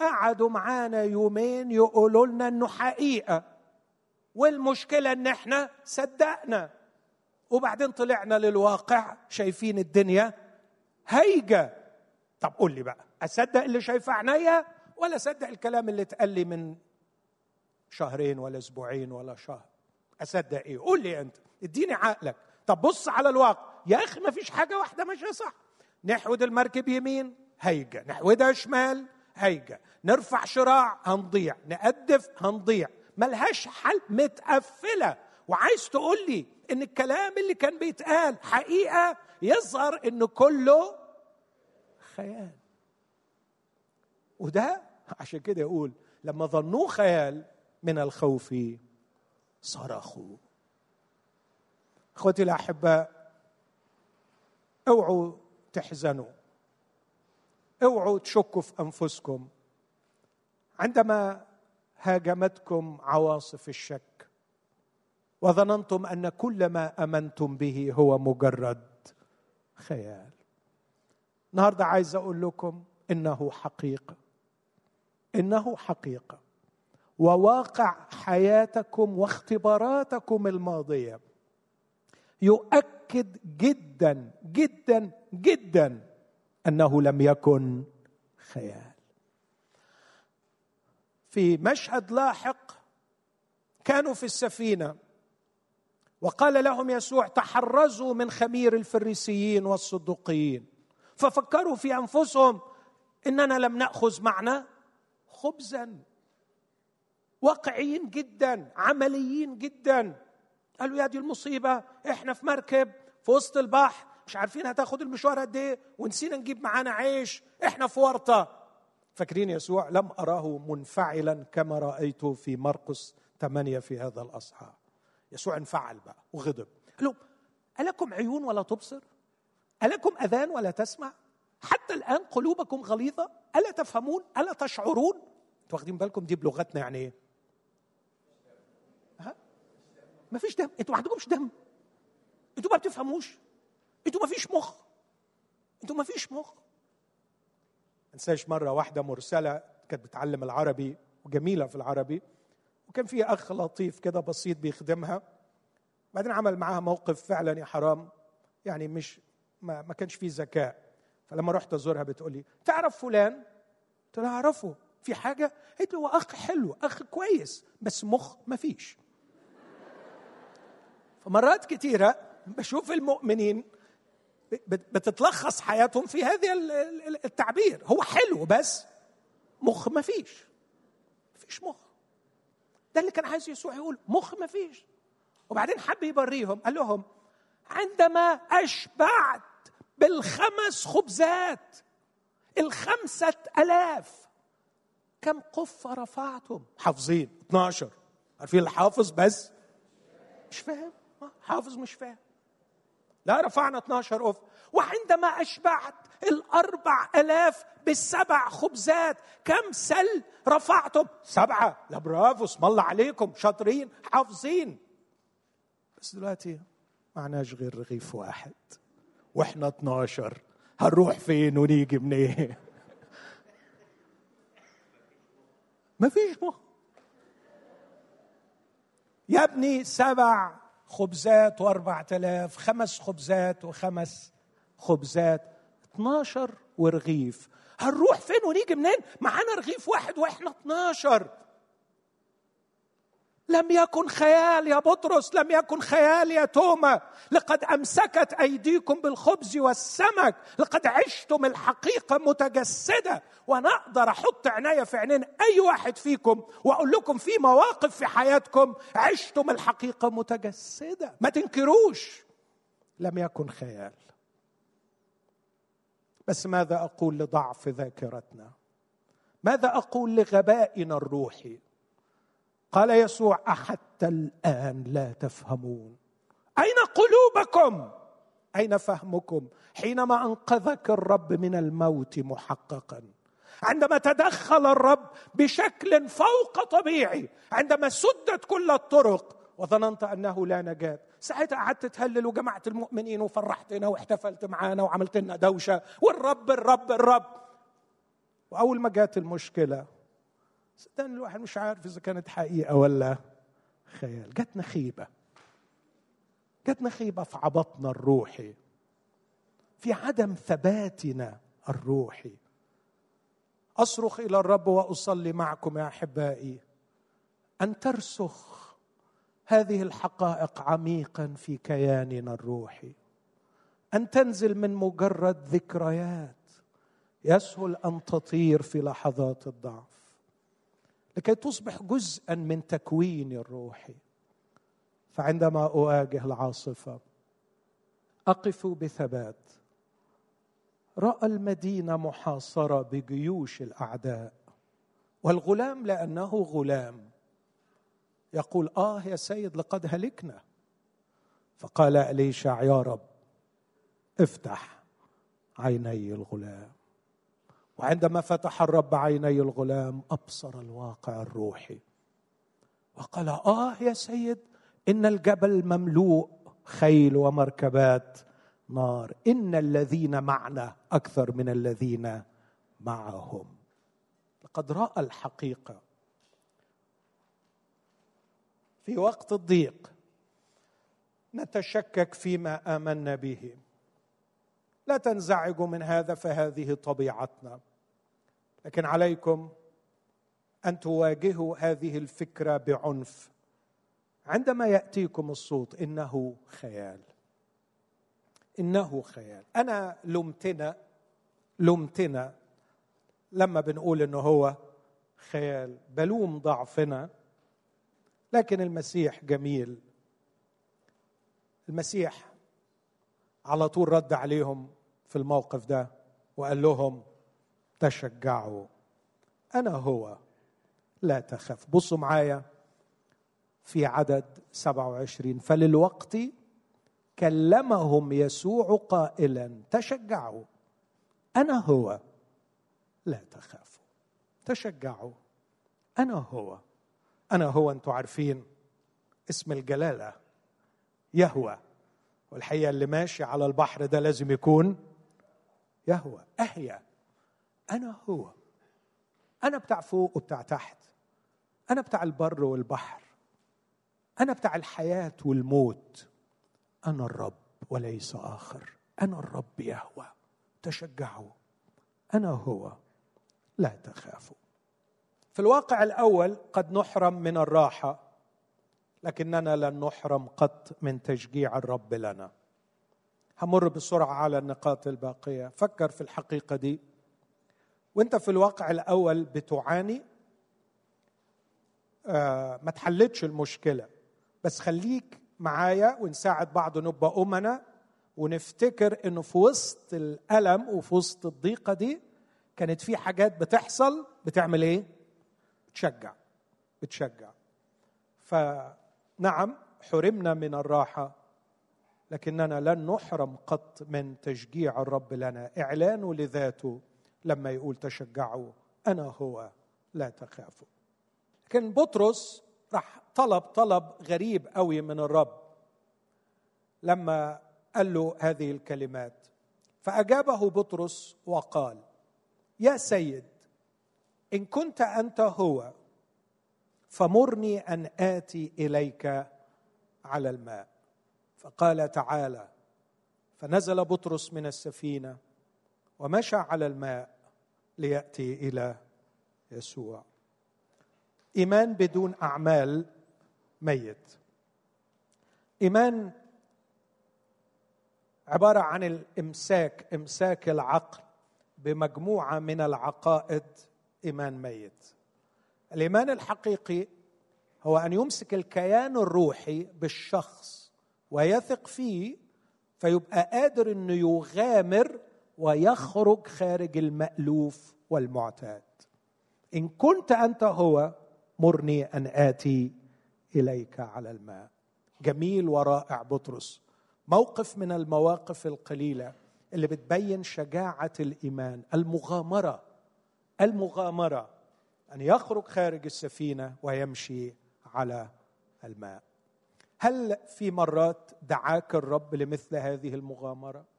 قعدوا معانا يومين يقولوا لنا إنه حقيقة. والمشكلة إن إحنا صدقنا. وبعدين طلعنا للواقع شايفين الدنيا هيجة. طب قول لي بقى أصدق اللي شايفه عينيا ولا أصدق الكلام اللي اتقال لي من شهرين ولا أسبوعين ولا شهر؟ أصدق إيه؟ قول لي أنت إديني عقلك. طب بص على الواقع يا أخي ما فيش حاجة واحدة ماشية صح. نحود المركب يمين هيجة. نحودها شمال هيجة. نرفع شراع هنضيع. نقدف هنضيع. ملهاش حل متقفلة. وعايز تقول لي إن الكلام اللي كان بيتقال حقيقة يظهر انه كله خيال. وده عشان كده يقول لما ظنوه خيال من الخوف صرخوا. اخوتي الأحباء اوعوا تحزنوا. اوعوا تشكوا في أنفسكم. عندما هاجمتكم عواصف الشك وظننتم أن كل ما أمنتم به هو مجرد خيال. النهارده عايز أقول لكم إنه حقيقة. إنه حقيقة. وواقع حياتكم واختباراتكم الماضية يؤكد جدا جدا جدا أنه لم يكن خيال. في مشهد لاحق كانوا في السفينة وقال لهم يسوع تحرزوا من خمير الفريسيين والصدوقيين. ففكروا في أنفسهم إننا لم نأخذ معنا خبزا. واقعيين جدا عمليين جدا. قالوا يا دي المصيبة إحنا في مركب في وسط البحر مش عارفين هتاخد المشوار قد إيه ونسينا نجيب معانا عيش إحنا في ورطة فاكرين يسوع لم أراه منفعلا كما رايته في مرقس ثمانية في هذا الأصحاح يسوع انفعل بقى وغضب قال لهم ألكم عيون ولا تبصر؟ ألكم أذان ولا تسمع؟ حتى الآن قلوبكم غليظة؟ ألا تفهمون؟ ألا تشعرون؟ أنتوا واخدين بالكم دي بلغتنا يعني إيه؟ ها؟ ما فيش دم، أنتوا ما عندكمش دم. أنتوا ما بتفهموش. أنتوا ما فيش مخ. أنتوا ما فيش مخ. انساش مرة واحدة مرسلة كانت بتعلم العربي وجميلة في العربي وكان في أخ لطيف كده بسيط بيخدمها بعدين عمل معاها موقف فعلا يا حرام يعني مش ما, ما كانش فيه ذكاء فلما رحت أزورها بتقول لي تعرف فلان قلت لها أعرفه في حاجة قالت له هو أخ حلو أخ كويس بس مخ ما فيش فمرات كتيرة بشوف المؤمنين بتتلخص حياتهم في هذا التعبير. هو حلو بس مخ ما فيش. فيش مخ. ده اللي كان عايز يسوع يقول مخ ما فيش. وبعدين حب يبريهم قال لهم عندما أشبعت بالخمس خبزات الخمسة ألاف كم قفة رفعتم حافظين 12 عارفين الحافظ بس؟ مش فاهم. حافظ مش فاهم. لا رفعنا 12 قفة وعندما أشبعت الأربع ألاف بالسبع خبزات كم سل رفعتم سبعة. لا برافو اسم الله عليكم. شاطرين حافظين. بس دلوقتي معناش غير رغيف واحد. وإحنا 12 هنروح فين ونيجي منين؟ مفيش مخ يا ابني سبع. خبزات وأربعة آلاف خمس خبزات وخمس خبزات 12 ورغيف. هنروح فين ونيجي منين؟ معانا رغيف واحد وإحنا 12 لم يكن خيال يا بطرس لم يكن خيال يا توما. لقد أمسكت أيديكم بالخبز والسمك. لقد عشتم الحقيقة متجسدة. وأنا أقدر أحط عناية في عينين أي واحد فيكم وأقول لكم في مواقف في حياتكم عشتم الحقيقة متجسدة. ما تنكروش. لم يكن خيال. بس ماذا أقول لضعف ذاكرتنا؟ ماذا أقول لغبائنا الروحي؟ قال يسوع احتى الآن لا تفهمون. أين قلوبكم؟ أين فهمكم؟ حينما أنقذك الرب من الموت محققا. عندما تدخل الرب بشكل فوق طبيعي عندما سدت كل الطرق وظننت أنه لا نجاة. ساعتها قعدت تهلل وجمعت المؤمنين وفرحتنا واحتفلت معانا وعملت لنا دوشة. والرب الرب الرب. وأول ما جات المشكلة صدقني الواحد مش عارف إذا كانت حقيقة ولا خيال. جاتنا خيبة. جاتنا خيبة في عبطنا الروحي. في عدم ثباتنا الروحي. أصرخ إلى الرب وأصلي معكم يا أحبائي. أن ترسخ هذه الحقائق عميقا في كياننا الروحي. أن تنزل من مجرد ذكريات يسهل أن تطير في لحظات الضعف. لكي تصبح جزءا من تكويني الروحي فعندما أواجه العاصفة أقف بثبات. رأى المدينة محاصرة بجيوش الأعداء والغلام لأنه غلام. يقول آه يا سيد لقد هلكنا. فقال أليشع يا رب افتح عيني الغلام. وعندما فتح الرب عيني الغلام أبصر الواقع الروحي. وقال آه يا سيد إن الجبل مملوء خيل ومركبات نار. إن الذين معنا أكثر من الذين معهم. لقد رأى الحقيقة. في وقت الضيق نتشكك فيما آمنا به. لا تنزعجوا من هذا فهذه طبيعتنا. لكن عليكم أن تواجهوا هذه الفكرة بعنف. عندما يأتيكم الصوت إنه خيال. إنه خيال. أنا لمتنا لمتنا لما بنقول إنه هو خيال. بلوم ضعفنا. لكن المسيح جميل. المسيح على طول رد عليهم في الموقف ده وقال لهم تشجعوا. أنا هو. لا تخف. بصوا معايا في عدد 27 فللوقت كلمهم يسوع قائلا تشجعوا. أنا هو. لا تخافوا. تشجعوا. أنا هو. أنا هو أنتم عارفين اسم الجلالة. يهوى. والحقيقة اللي ماشي على البحر ده لازم يكون يهوى. أهيا. أنا هو. أنا بتاع فوق وبتاع تحت. أنا بتاع البر والبحر. أنا بتاع الحياة والموت. أنا الرب وليس آخر. أنا الرب يهوى. تشجعوا. أنا هو. لا تخافوا. في الواقع الأول قد نحرم من الراحة لكننا لن نحرم قط من تشجيع الرب لنا. همر بسرعة على النقاط الباقية. فكر في الحقيقة دي. وانت في الواقع الأول بتعاني آه ما تحلتش المشكلة. بس خليك معايا ونساعد بعض نبقى أمنا ونفتكر انه في وسط الألم وفي وسط الضيقة دي كانت في حاجات بتحصل بتعمل إيه؟ بتشجع بتشجع. فنعم حرمنا من الراحة لكننا لن نحرم قط من تشجيع الرب لنا. إعلانه لذاته. لما يقول تشجعوا أنا هو لا تخافوا. لكن بطرس راح طلب طلب غريب قوي من الرب. لما قال له هذه الكلمات فأجابه بطرس وقال يا سيد إن كنت أنت هو فمرني أن آتي إليك على الماء. فقال تعالى فنزل بطرس من السفينة ومشى على الماء ليأتي إلى يسوع. إيمان بدون أعمال ميت. إيمان عبارة عن الإمساك إمساك العقل بمجموعة من العقائد إيمان ميت. الإيمان الحقيقي هو أن يمسك الكيان الروحي بالشخص ويثق فيه فيبقى قادر إنه يغامر ويخرج خارج المألوف والمعتاد. إن كنت أنت هو مرني أن آتي إليك على الماء. جميل ورائع بطرس. موقف من المواقف القليلة اللي بتبين شجاعة الإيمان. المغامرة. المغامرة. أن يخرج خارج السفينة ويمشي على الماء. هل في مرات دعاك الرب لمثل هذه المغامرة؟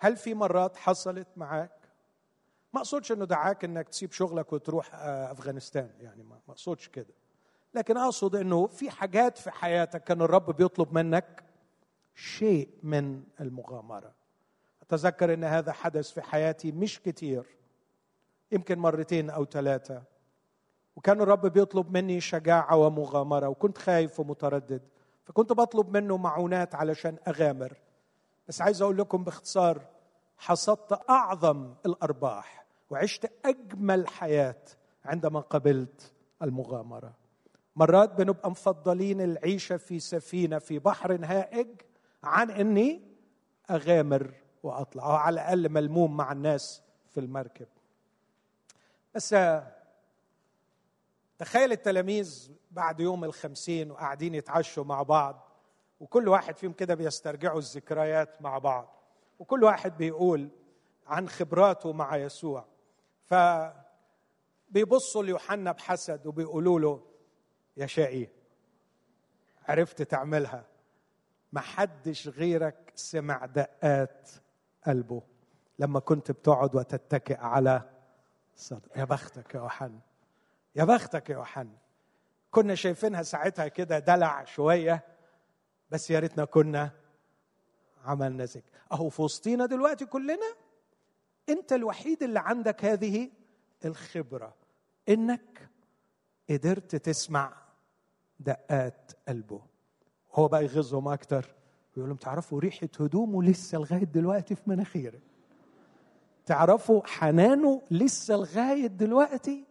هل في مرات حصلت معك ما أقصدش إنه دعاك إنك تسيب شغلك وتروح آه، أفغانستان يعني ما أقصدش كده. لكن أقصد إنه في حاجات في حياتك كان الرب بيطلب منك شيء من المغامرة. أتذكر إن هذا حدث في حياتي مش كتير يمكن مرتين أو ثلاثة. وكان الرب بيطلب مني شجاعة ومغامرة وكنت خايف ومتردد فكنت بطلب منه معونات علشان أغامر. بس عايز أقول لكم باختصار حصدت أعظم الأرباح وعشت أجمل حياة عندما قبلت المغامرة. مرات بنبقى مفضلين العيشة في سفينة في بحر هائج عن إني أغامر وأطلع أو على الأقل ملموم مع الناس في المركب. بس تخيل التلاميذ بعد يوم الخمسين وقاعدين يتعشوا مع بعض. وكل واحد فيهم كده بيسترجعوا الذكريات مع بعض. وكل واحد بيقول عن خبراته مع يسوع. ف بيبصوا ليوحنا بحسد وبيقولوا له يا شقي عرفت تعملها. ما حدش غيرك سمع دقات قلبه لما كنت بتقعد وتتكئ على صدر. يا بختك يا يوحنا يا بختك يا يوحنا. كنا شايفينها ساعتها كده دلع شوية. بس يا ريتنا كنا عملنا ذكر أهو في وسطينا دلوقتي كلنا. أنت الوحيد اللي عندك هذه الخبرة. إنك قدرت تسمع دقات قلبه. هو بقى يغيظهم أكتر. ويقول لهم تعرفوا ريحة هدومه لسه لغاية دلوقتي في مناخيري. تعرفوا حنانه لسه لغاية دلوقتي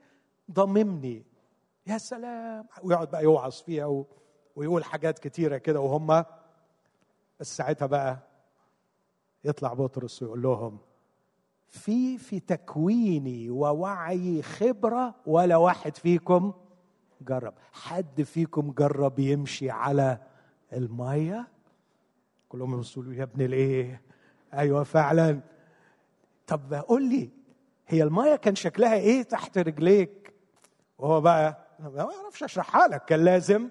ضممني. يا سلام. ويقعد بقى يوعظ فيها ويقول حاجات كتيرة كده وهم بس ساعتها بقى يطلع بطرس ويقول لهم في في تكويني ووعي خبرة ولا واحد فيكم جرب. حد فيكم جرب يمشي على المية؟ كلهم له يا ابن الإيه؟ أيوه فعلا. طب قول لي هي المية كان شكلها إيه تحت رجليك؟ وهو بقى ما أعرفش أشرحها لك كان لازم.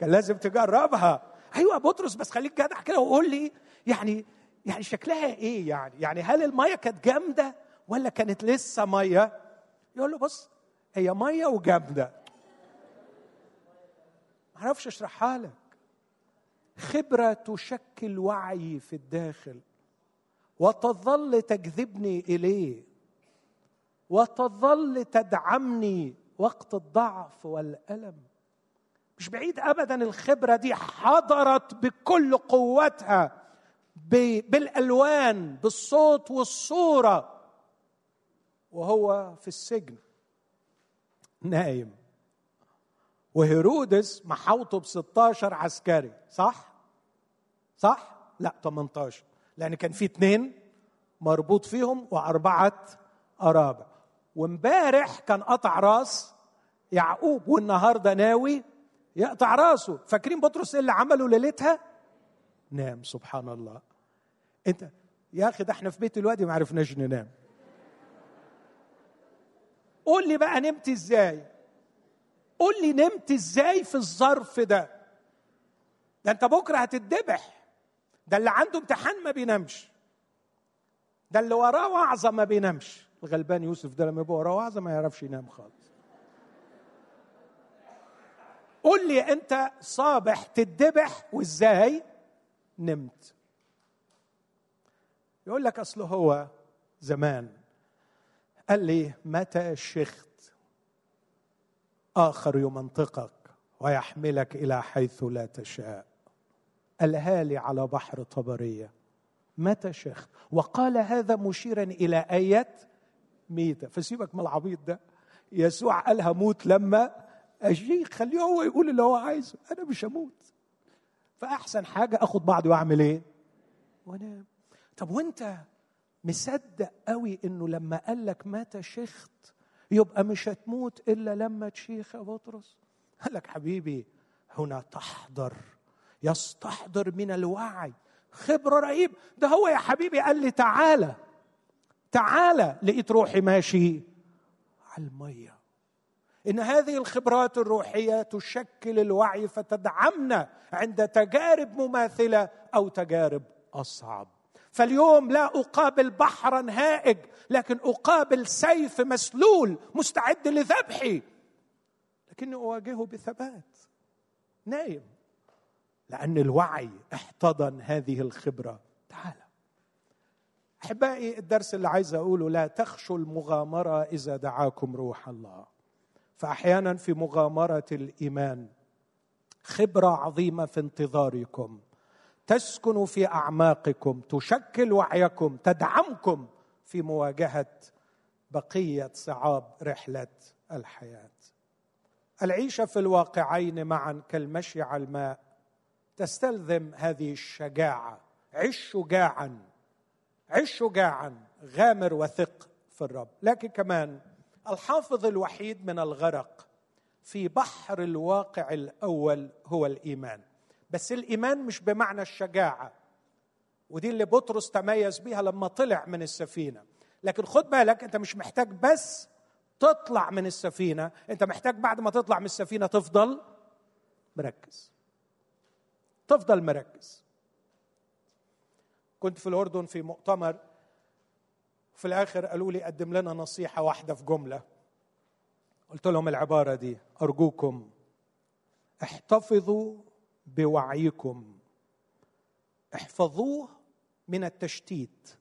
كان لازم تجربها أيوه بطرس بس خليك جدع كده وقول لي يعني يعني شكلها إيه يعني؟ يعني هل المية كانت جامدة ولا كانت لسه مية؟ يقول له بص هي مية وجامدة. ما أعرفش أشرحها لك. خبرة تشكل وعي في الداخل. وتظل تجذبني إليه. وتظل تدعمني وقت الضعف والألم. مش بعيد ابدا الخبرة دي حضرت بكل قوتها بالألوان بالصوت والصورة. وهو في السجن نايم. وهيرودس محوطه ب 16 عسكري. صح؟ صح؟ لا 18 لأن كان في اثنين مربوط فيهم وأربعة أرابع. وامبارح كان قطع راس يعقوب والنهاردة ناوي يقطع راسه. فاكرين بطرس إيه اللي عمله ليلتها؟ نام سبحان الله. انت يا أخي ده إحنا في بيت الوادي ما عرفناش ننام. قول لي بقى نمت إزاي؟ قول لي نمت إزاي في الظرف ده؟ ده أنت بكرة هتتذبح. ده اللي عنده امتحان ما بينامش. ده اللي وراه وعظة ما بينامش. الغلبان يوسف ده لما يبقى وراه وعظة ما يعرفش ينام خالص. قول لي انت صابح تتذبح وازاي نمت. يقول لك اصل هو زمان. قال لي متى شخت آخر يمنطقك ويحملك إلى حيث لا تشاء. الهالي على بحر طبرية. متى شخت؟ وقال هذا مشيرا إلى آية ميتة. فسيبك من العبيط ده. يسوع قال هموت لما أجي خليه هو يقول اللي هو عايزه. أنا مش هموت. فأحسن حاجة أخد بعضي وأعمل إيه؟ وأنام. طب وأنت مصدق قوي إنه لما قال لك متى شخت يبقى مش هتموت إلا لما تشيخ يا بطرس؟ قال لك حبيبي هنا تحضر. يستحضر من الوعي. خبرة رهيب. ده هو يا حبيبي قال لي تعالى. تعالى لقيت روحي ماشي على المية. إن هذه الخبرات الروحية تشكل الوعي فتدعمنا عند تجارب مماثلة أو تجارب أصعب. فاليوم لا أقابل بحرا هائج لكن أقابل سيف مسلول مستعد لذبحي لكني أواجهه بثبات. نايم. لأن الوعي احتضن هذه الخبرة. تعالى أحبائي الدرس اللي عايز أقوله لا تخشوا المغامرة إذا دعاكم روح الله. فأحيانا في مغامرة الإيمان خبرة عظيمة في انتظاركم تسكن في أعماقكم تشكل وعيكم تدعمكم في مواجهة بقية صعاب رحلة الحياة. العيشه في الواقعين معا كالمشي على الماء. تستلزم هذه الشجاعة. عش شجاعا عش شجاعا غامر وثق في الرب. لكن كمان الحافظ الوحيد من الغرق في بحر الواقع الأول هو الإيمان. بس الإيمان مش بمعنى الشجاعة ودي اللي بطرس تميز بيها لما طلع من السفينة. لكن خد بالك أنت مش محتاج بس تطلع من السفينة أنت محتاج بعد ما تطلع من السفينة تفضل مركز. تفضل مركز. كنت في الأردن في مؤتمر في الآخر قالوا لي قدم لنا نصيحة واحدة في جملة. قلت لهم العبارة دي أرجوكم احتفظوا بوعيكم. احفظوه من التشتيت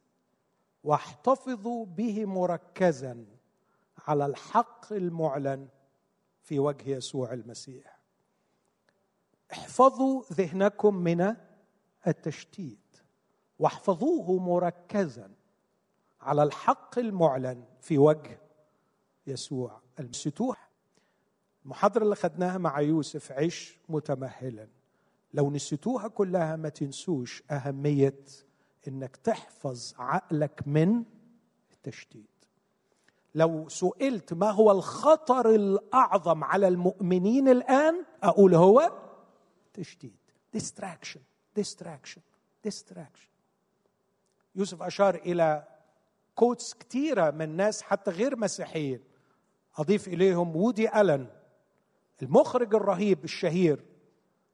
واحتفظوا به مركزا على الحق المعلن في وجه يسوع المسيح. احفظوا ذهنكم من التشتيت واحفظوه مركزا على الحق المعلن في وجه يسوع الستوح المحاضرة اللي خدناها مع يوسف عش متمهلا. لو نسيتوها كلها ما تنسوش أهمية إنك تحفظ عقلك من التشتيت لو سئلت ما هو الخطر الأعظم على المؤمنين الآن أقول هو تشتيت distraction. Distraction. Distraction. يوسف أشار إلى كوتس كتيرة من ناس حتى غير مسيحيين. أضيف إليهم وودي ألن المخرج الرهيب الشهير.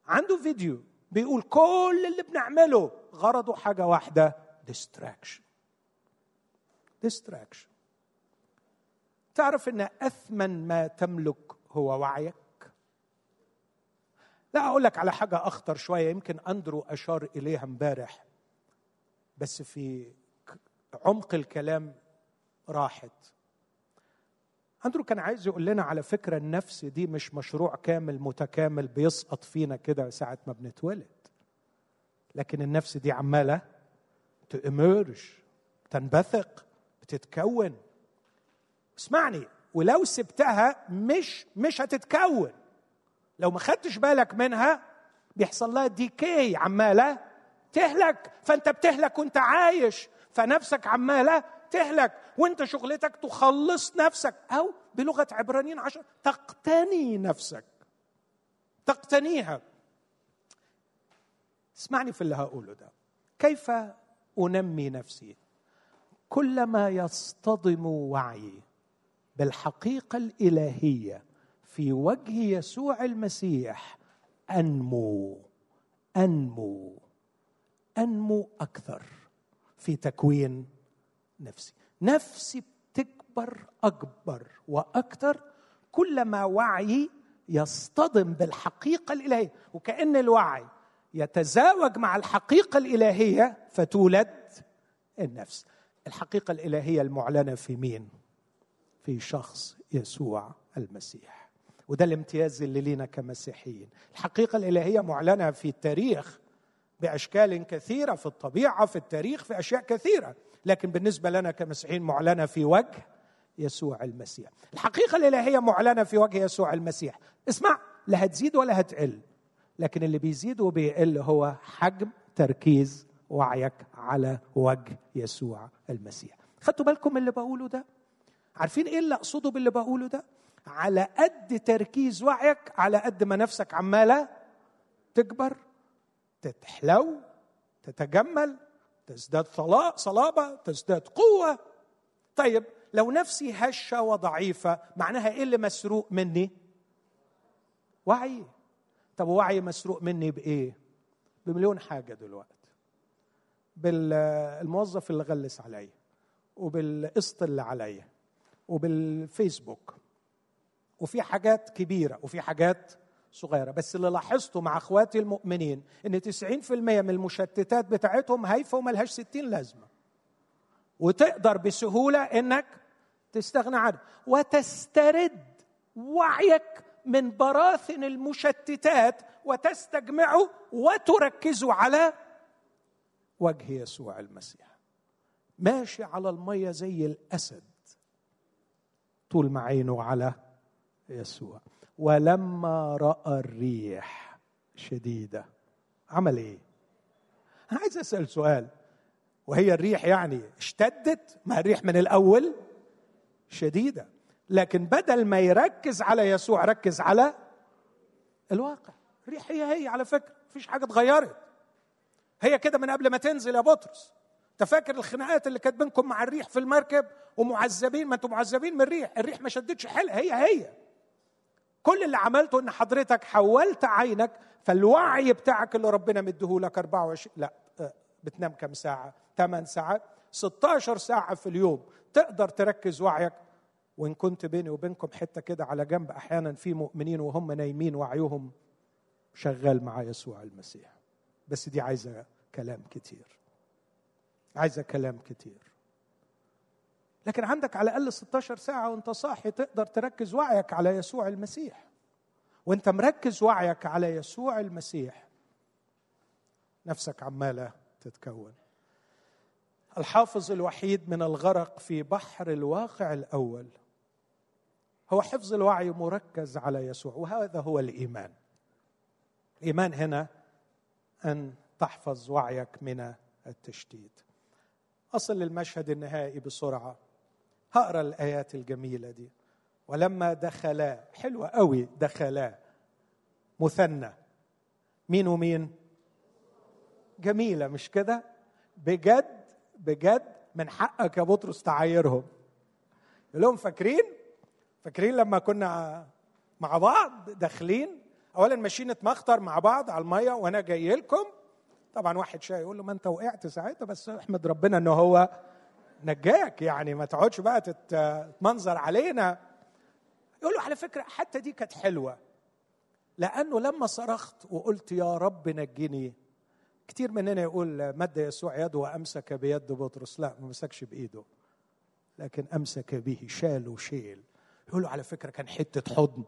عنده فيديو بيقول كل اللي بنعمله غرضه حاجة واحدة distraction. distraction. تعرف إن أثمن ما تملك هو وعيك؟ لا أقول لك على حاجة أخطر شوية يمكن أندرو أشار إليها امبارح بس في عمق الكلام راحت. أندرو كان عايز يقول لنا على فكرة النفس دي مش مشروع كامل متكامل بيسقط فينا كده ساعة ما بنتولد. لكن النفس دي عمالة تأمرج تنبثق بتتكون. اسمعني ولو سبتها مش مش هتتكون. لو ما خدتش بالك منها بيحصل لها ديكي عمالة تهلك. فأنت بتهلك وأنت عايش. فنفسك عماله تهلك. وانت شغلتك تخلص نفسك. أو بلغة عبرانيين عشر تقتني نفسك. تقتنيها. اسمعني في اللي هقوله ده. كيف أنمي نفسي؟ كلما يصطدم وعي بالحقيقة الإلهية في وجه يسوع المسيح أنمو أنمو أنمو أكثر. في تكوين نفسي. نفسي بتكبر أكبر وأكثر كلما وعي يصطدم بالحقيقة الإلهية. وكأن الوعي يتزاوج مع الحقيقة الإلهية فتولد النفس. الحقيقة الإلهية المعلنة في مين؟ في شخص يسوع المسيح. وده الامتياز اللي لينا كمسيحيين. الحقيقة الإلهية معلنة في التاريخ بأشكال كثيرة في الطبيعة في التاريخ في أشياء كثيرة. لكن بالنسبة لنا كمسيحيين معلنة في وجه يسوع المسيح. الحقيقة الإلهية معلنة في وجه يسوع المسيح. اسمع لا هتزيد ولا هتقل. لكن اللي بيزيد وبيقل هو حجم تركيز وعيك على وجه يسوع المسيح. خدتوا بالكم من اللي بقوله ده؟ عارفين إيه اللي أقصده باللي بقوله ده؟ على قد تركيز وعيك على قد ما نفسك عمالة تكبر تتحلو تتجمل تزداد صلابة تزداد قوة. طيب لو نفسي هشة وضعيفة معناها إيه اللي مسروق مني؟ وعي. طب وعي مسروق مني بإيه؟ بمليون حاجة دلوقتي. بالموظف اللي غلس عليا وبالقسط اللي عليا وبالفيسبوك وفي حاجات كبيرة وفي حاجات صغيرة. بس اللي لاحظته مع أخواتي المؤمنين إن 90% من المشتتات بتاعتهم هايفة وملهاش 60 لازمة. وتقدر بسهولة إنك تستغنى عنها. وتسترد وعيك من براثن المشتتات وتستجمعه وتركزه على وجه يسوع المسيح. ماشي على المية زي الأسد طول ما عينه على يسوع. ولما رأى الريح شديدة. عمل إيه؟ أنا عايز أسأل سؤال. وهي الريح يعني اشتدت؟ ما الريح من الأول؟ شديدة. لكن بدل ما يركز على يسوع ركز على الواقع. الريح هي هي على فكرة. مفيش حاجة اتغيرت. هي كده من قبل ما تنزل يا بطرس. أنت فاكر الخناقات اللي كانت بينكم مع الريح في المركب؟ ومعذبين. ما أنتم معذبين من الريح. الريح ما شدتش حيلها. هي هي. كل اللي عملته إن حضرتك حولت عينك فالوعي بتاعك اللي ربنا مديهولك 24 لا آه، بتنام كم ساعة؟ 8 ساعات. 16 ساعة في اليوم تقدر تركز وعيك. وإن كنت بيني وبينكم حتة كده على جنب أحيانا في مؤمنين وهم نايمين وعيهم شغال مع يسوع المسيح. بس دي عايزة كلام كتير. عايزة كلام كتير. لكن عندك على الأقل 16 ساعة وانت صاحي تقدر تركز وعيك على يسوع المسيح. وانت مركز وعيك على يسوع المسيح. نفسك عمالة تتكون. الحافظ الوحيد من الغرق في بحر الواقع الأول. هو حفظ الوعي مركز على يسوع وهذا هو الإيمان. الإيمان هنا أن تحفظ وعيك من التشتيت أصل للمشهد النهائي بسرعة. هقرأ الآيات الجميلة دي. ولما دخلا حلوة قوي دخلا. مثنى. مين ومين؟ جميلة مش كده؟ بجد بجد من حقك يا بطرس تعايرهم. يقول لهم فاكرين؟ فاكرين لما كنا مع بعض داخلين؟ اولا ماشيين نتمخطر مع بعض على المية وأنا جاي لكم. طبعا واحد شاي يقول له ما أنت وقعت ساعتها بس احمد ربنا إن هو نجاك يعني ما تقعدش بقى تتمنظر علينا. يقول له على فكرة حتى دي كانت حلوة. لأنه لما صرخت وقلت يا رب نجني كتير مننا يقول مد يسوع يده وأمسك بيد بطرس. لا ما مسكش بإيده لكن أمسك به شال وشيل. يقول له على فكرة كان حتة حضن.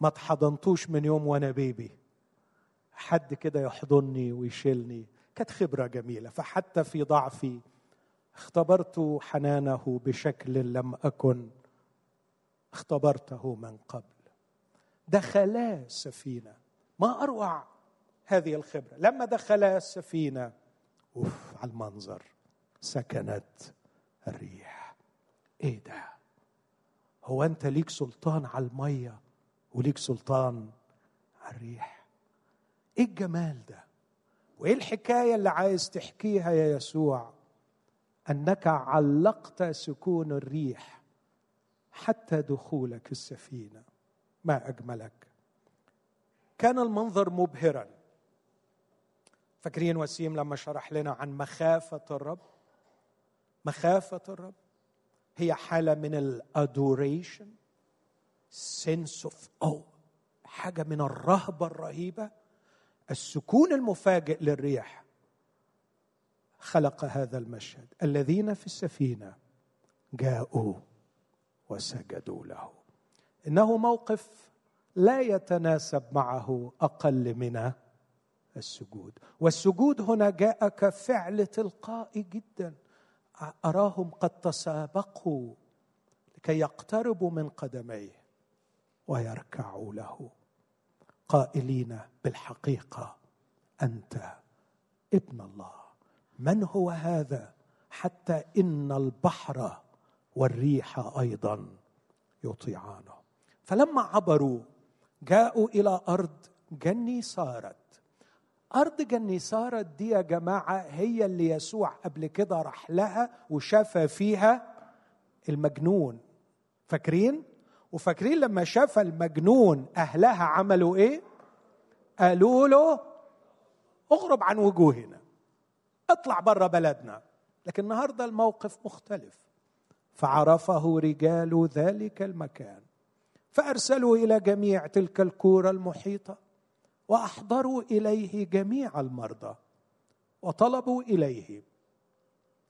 ما اتحضنتوش من يوم وأنا بيبي. حد كده يحضني ويشيلني. كانت خبرة جميلة. فحتى في ضعفي اختبرت حنانه بشكل لم أكن اختبرته من قبل. دخلا سفينة. ما أروع هذه الخبرة. لما دخل السفينه أوف على المنظر. سكنت الريح. إيه ده؟ هو أنت ليك سلطان على المية وليك سلطان على الريح؟ إيه الجمال ده؟ وإيه الحكاية اللي عايز تحكيها يا يسوع؟ أنك علقت سكون الريح حتى دخولك السفينة. ما أجملك. كان المنظر مبهرا. فاكرين وسيم لما شرح لنا عن مخافة الرب؟ مخافة الرب هي حالة من ال adoration sense of awe حاجة من الرهبة الرهيبة السكون المفاجئ للريح. خلق هذا المشهد. الذين في السفينة جاءوا وسجدوا له. إنه موقف لا يتناسب معه أقل من السجود. والسجود هنا جاء كفعل تلقائي جدا. أراهم قد تسابقوا لكي يقتربوا من قدميه ويركعوا له. قائلين بالحقيقة أنت ابن الله. من هو هذا حتى إن البحر والريح أيضا يطيعانه. فلما عبروا جاءوا إلى أرض جني صارت أرض جني صارت دي يا جماعة هي اللي يسوع قبل كده راح لها وشاف فيها المجنون. فاكرين؟ وفاكرين لما شاف المجنون أهلها عملوا إيه؟ قالوا له اغرب عن وجوهنا. اطلع بره بلدنا. لكن النهارده الموقف مختلف. فعرفه رجال ذلك المكان. فأرسلوا إلى جميع تلك الكورة المحيطة. وأحضروا إليه جميع المرضى. وطلبوا إليه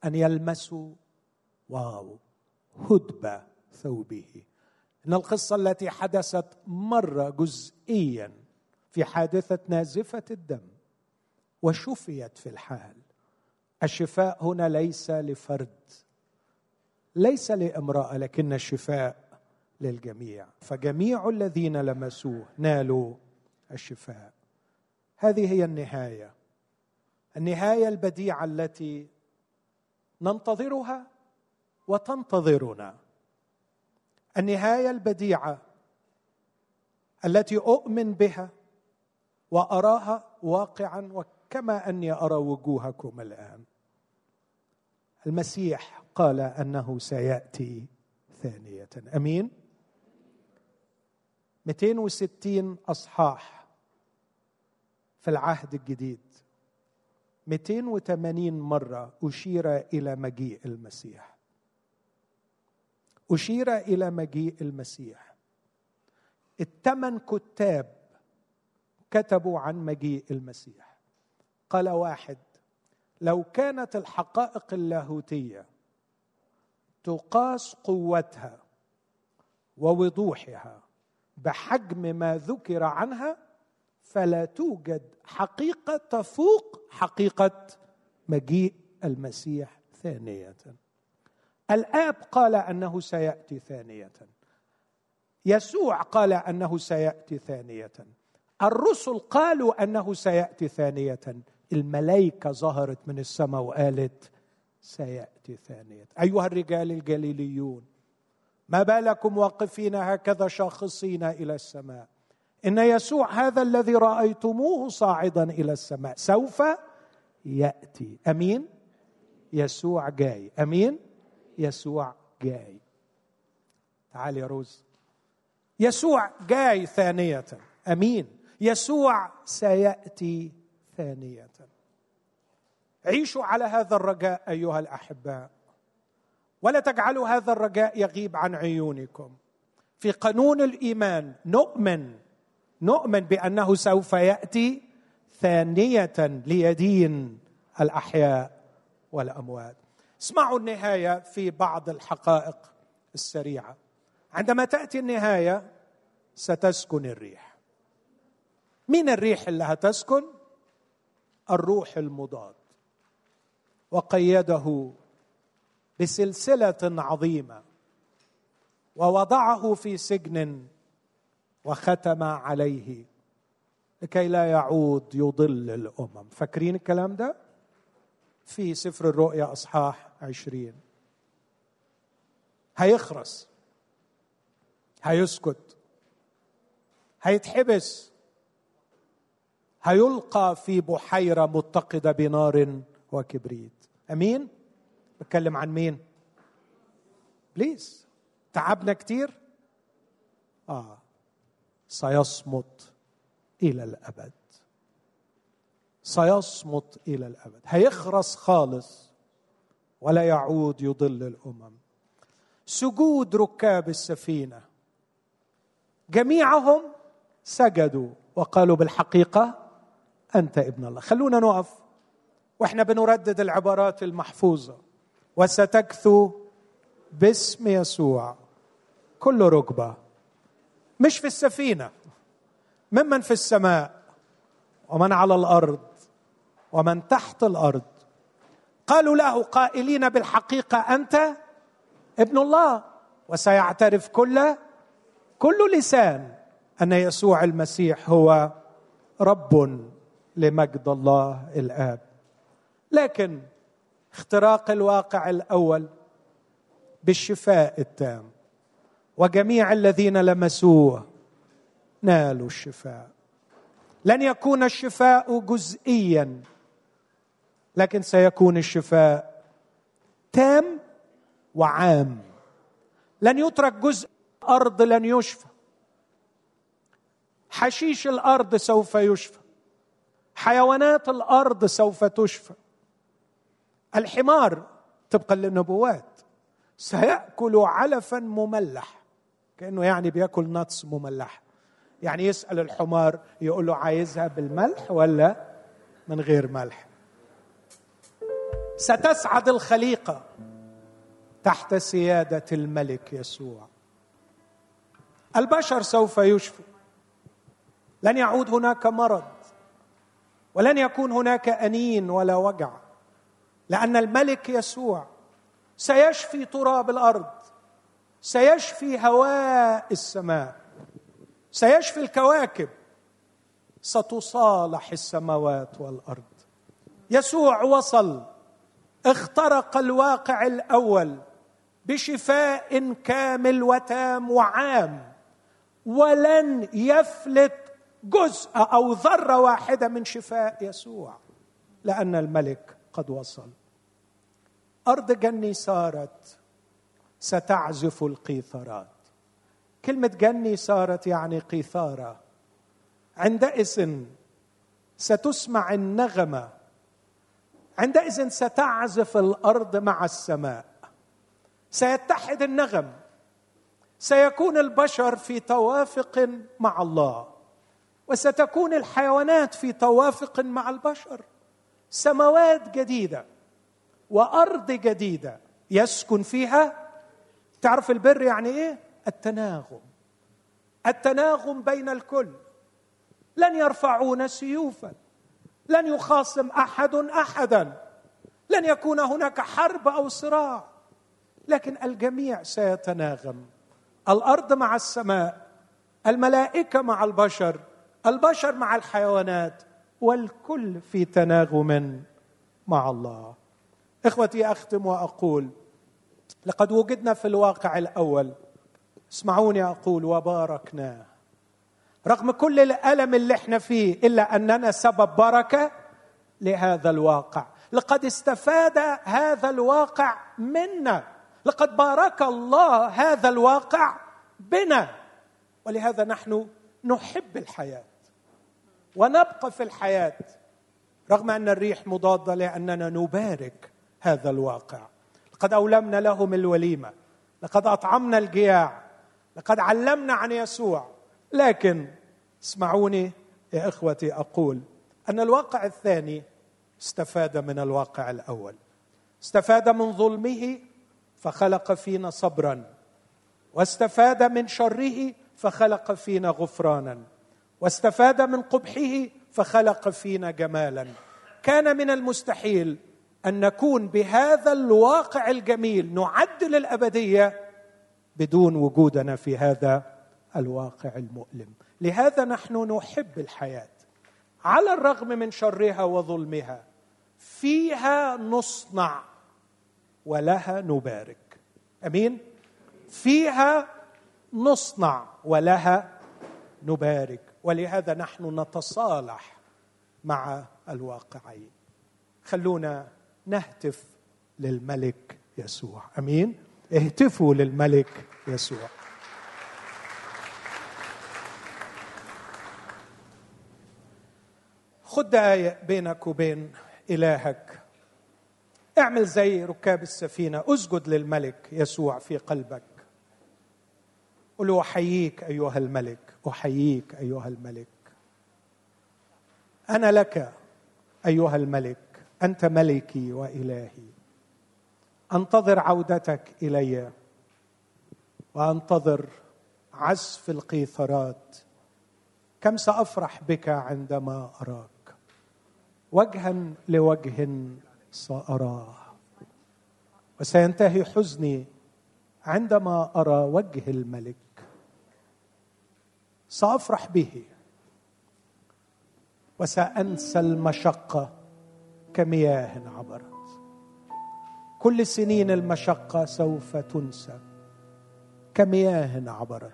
أن يلمسوا واو هدب ثوبه. إن القصة التي حدثت مره جزئيا في حادثة نازفة الدم. وشفيت في الحال. الشفاء هنا ليس لفرد ليس لامرأة لكن الشفاء للجميع. فجميع الذين لمسوه نالوا الشفاء. هذه هي النهاية. النهاية البديعة التي ننتظرها وتنتظرنا. النهاية البديعة التي أؤمن بها وأراها واقعا وكما أني أرى وجوهكم الآن. المسيح قال أنه سيأتي ثانية. أمين؟ 260 أصحاح في العهد الجديد. 280 مرة أشير إلى مجيء المسيح. أشير إلى مجيء المسيح. الثمان كتاب كتبوا عن مجيء المسيح. قال واحد لو كانت الحقائق اللاهوتية تقاس قوتها ووضوحها بحجم ما ذكر عنها فلا توجد حقيقة تفوق حقيقة مجيء المسيح ثانية. الآب قال أنه سيأتي ثانية. يسوع قال أنه سيأتي ثانية. الرسل قالوا أنه سيأتي ثانية. الملائكة ظهرت من السماء وقالت سيأتي ثانية. أيها الرجال الجليليون ما بالكم واقفين هكذا شاخصين إلى السماء؟ إن يسوع هذا الذي رأيتموه صاعدا إلى السماء سوف يأتي. أمين؟ يسوع جاي. أمين؟ يسوع جاي. تعال يا روز. يسوع جاي ثانية. أمين؟ يسوع سيأتي ثانية. عيشوا على هذا الرجاء أيها الأحباء ولا تجعلوا هذا الرجاء يغيب عن عيونكم. في قانون الإيمان نؤمن نؤمن بأنه سوف يأتي ثانية ليدين الأحياء والأموات. اسمعوا النهاية في بعض الحقائق السريعة. عندما تأتي النهاية ستسكن الريح. مين الريح اللي هتسكن؟ الروح المضاد وقيده بسلسلة عظيمة ووضعه في سجن وختم عليه لكي لا يعود يضل الأمم. فاكرين الكلام ده؟ في سفر الرؤيا إصحاح عشرين. هيخرس هيسكت هيتحبس هيلقى في بحيرة متقدة بنار وكبريت. أمين؟ بتكلم عن مين؟ بليز. تعبنا كتير؟ آه. سيصمت إلى الأبد. سيصمت إلى الأبد. هيخرس خالص ولا يعود يضل الأمم. سجود ركاب السفينة. جميعهم سجدوا وقالوا بالحقيقة أنت ابن الله. خلونا نقف. وإحنا بنردد العبارات المحفوظة. وستكثو باسم يسوع. كل ركبة. مش في السفينة. ممن في السماء. ومن على الأرض. ومن تحت الأرض. قالوا له قائلين بالحقيقة أنت ابن الله. وسيعترف كل كل لسان أن يسوع المسيح هو رب. لمجد الله الآب. لكن اختراق الواقع الأول بالشفاء التام وجميع الذين لمسوه نالوا الشفاء. لن يكون الشفاء جزئيا لكن سيكون الشفاء تام وعام. لن يترك جزء ارض لن يشفى. حشيش الأرض سوف يشفى. حيوانات الأرض سوف تشفى. الحمار طبقا للنبوات. سيأكل علفا مملح. كأنه يعني بيأكل نتس مملحه يعني يسأل الحمار يقول له عايزها بالملح ولا من غير ملح؟ ستسعد الخليقة تحت سيادة الملك يسوع. البشر سوف يشفوا. لن يعود هناك مرض. ولن يكون هناك أنين ولا وجع لأن الملك يسوع سيشفي تراب الأرض سيشفي هواء السماء سيشفي الكواكب ستصالح السماوات والأرض. يسوع وصل اخترق الواقع الأول بشفاء كامل وتام وعام ولن يفلت جزء أو ذرة واحدة من شفاء يسوع لأن الملك قد وصل. أرض جني صارت ستعزف القيثارات كلمة جني صارت يعني قيثارة. عندئذ ستسمع النغمة. عندئذ ستعزف الأرض مع السماء. سيتحد النغم. سيكون البشر في توافق مع الله. وستكون الحيوانات في توافق مع البشر. سماوات جديدة وأرض جديدة يسكن فيها. تعرف البر يعني إيه؟ التناغم. التناغم بين الكل. لن يرفعون سيوفا. لن يخاصم أحد أحدا. لن يكون هناك حرب أو صراع. لكن الجميع سيتناغم. الأرض مع السماء الملائكة مع البشر. البشر مع الحيوانات والكل في تناغم مع الله. إخوتي أختم وأقول لقد وجدنا في الواقع الأول اسمعوني أقول وباركناه رغم كل الألم اللي إحنا فيه إلا أننا سبب بركة لهذا الواقع. لقد استفاد هذا الواقع منا. لقد بارك الله هذا الواقع بنا. ولهذا نحن نحب الحياة. ونبقى في الحياة رغم أن الريح مضادة لأننا نبارك هذا الواقع. لقد أولمنا لهم الوليمة لقد أطعمنا الجياع لقد علمنا عن يسوع. لكن اسمعوني يا إخوتي أقول أن الواقع الثاني استفاد من الواقع الأول. استفاد من ظلمه فخلق فينا صبرا واستفاد من شره فخلق فينا غفرانا. واستفاد من قبحه فخلق فينا جمالا. كان من المستحيل أن نكون بهذا الواقع الجميل نعد للابديه بدون وجودنا في هذا الواقع المؤلم. لهذا نحن نحب الحياة. على الرغم من شرها وظلمها فيها نصنع ولها نبارك. أمين؟ فيها نصنع ولها نبارك. ولهذا نحن نتصالح مع الواقعين. خلونا نهتف للملك يسوع. أمين؟ اهتفوا للملك يسوع. خد دقايق بينك وبين إلهك. اعمل زي ركاب السفينة. اسجد للملك يسوع في قلبك. قل احييك أيها الملك. أحييك أيها الملك. أنا لك أيها الملك. أنت ملكي وإلهي. أنتظر عودتك إلي وأنتظر عزف القيثارات كم سأفرح بك عندما أراك. وجها لوجه سأراه. وسينتهي حزني عندما أرى وجه الملك. سأفرح به. وسأنسى المشقة كمياه عبرت كل سنين المشقة سوف تنسى كمياه عبرت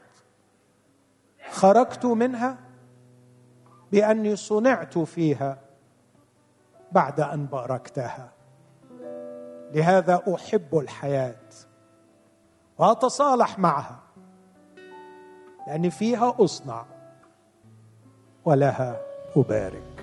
خرجت منها بأني صنعت فيها بعد أن باركتها. لهذا أحب الحياة وأتصالح معها. لاني فيها أصنع ولها أبارك.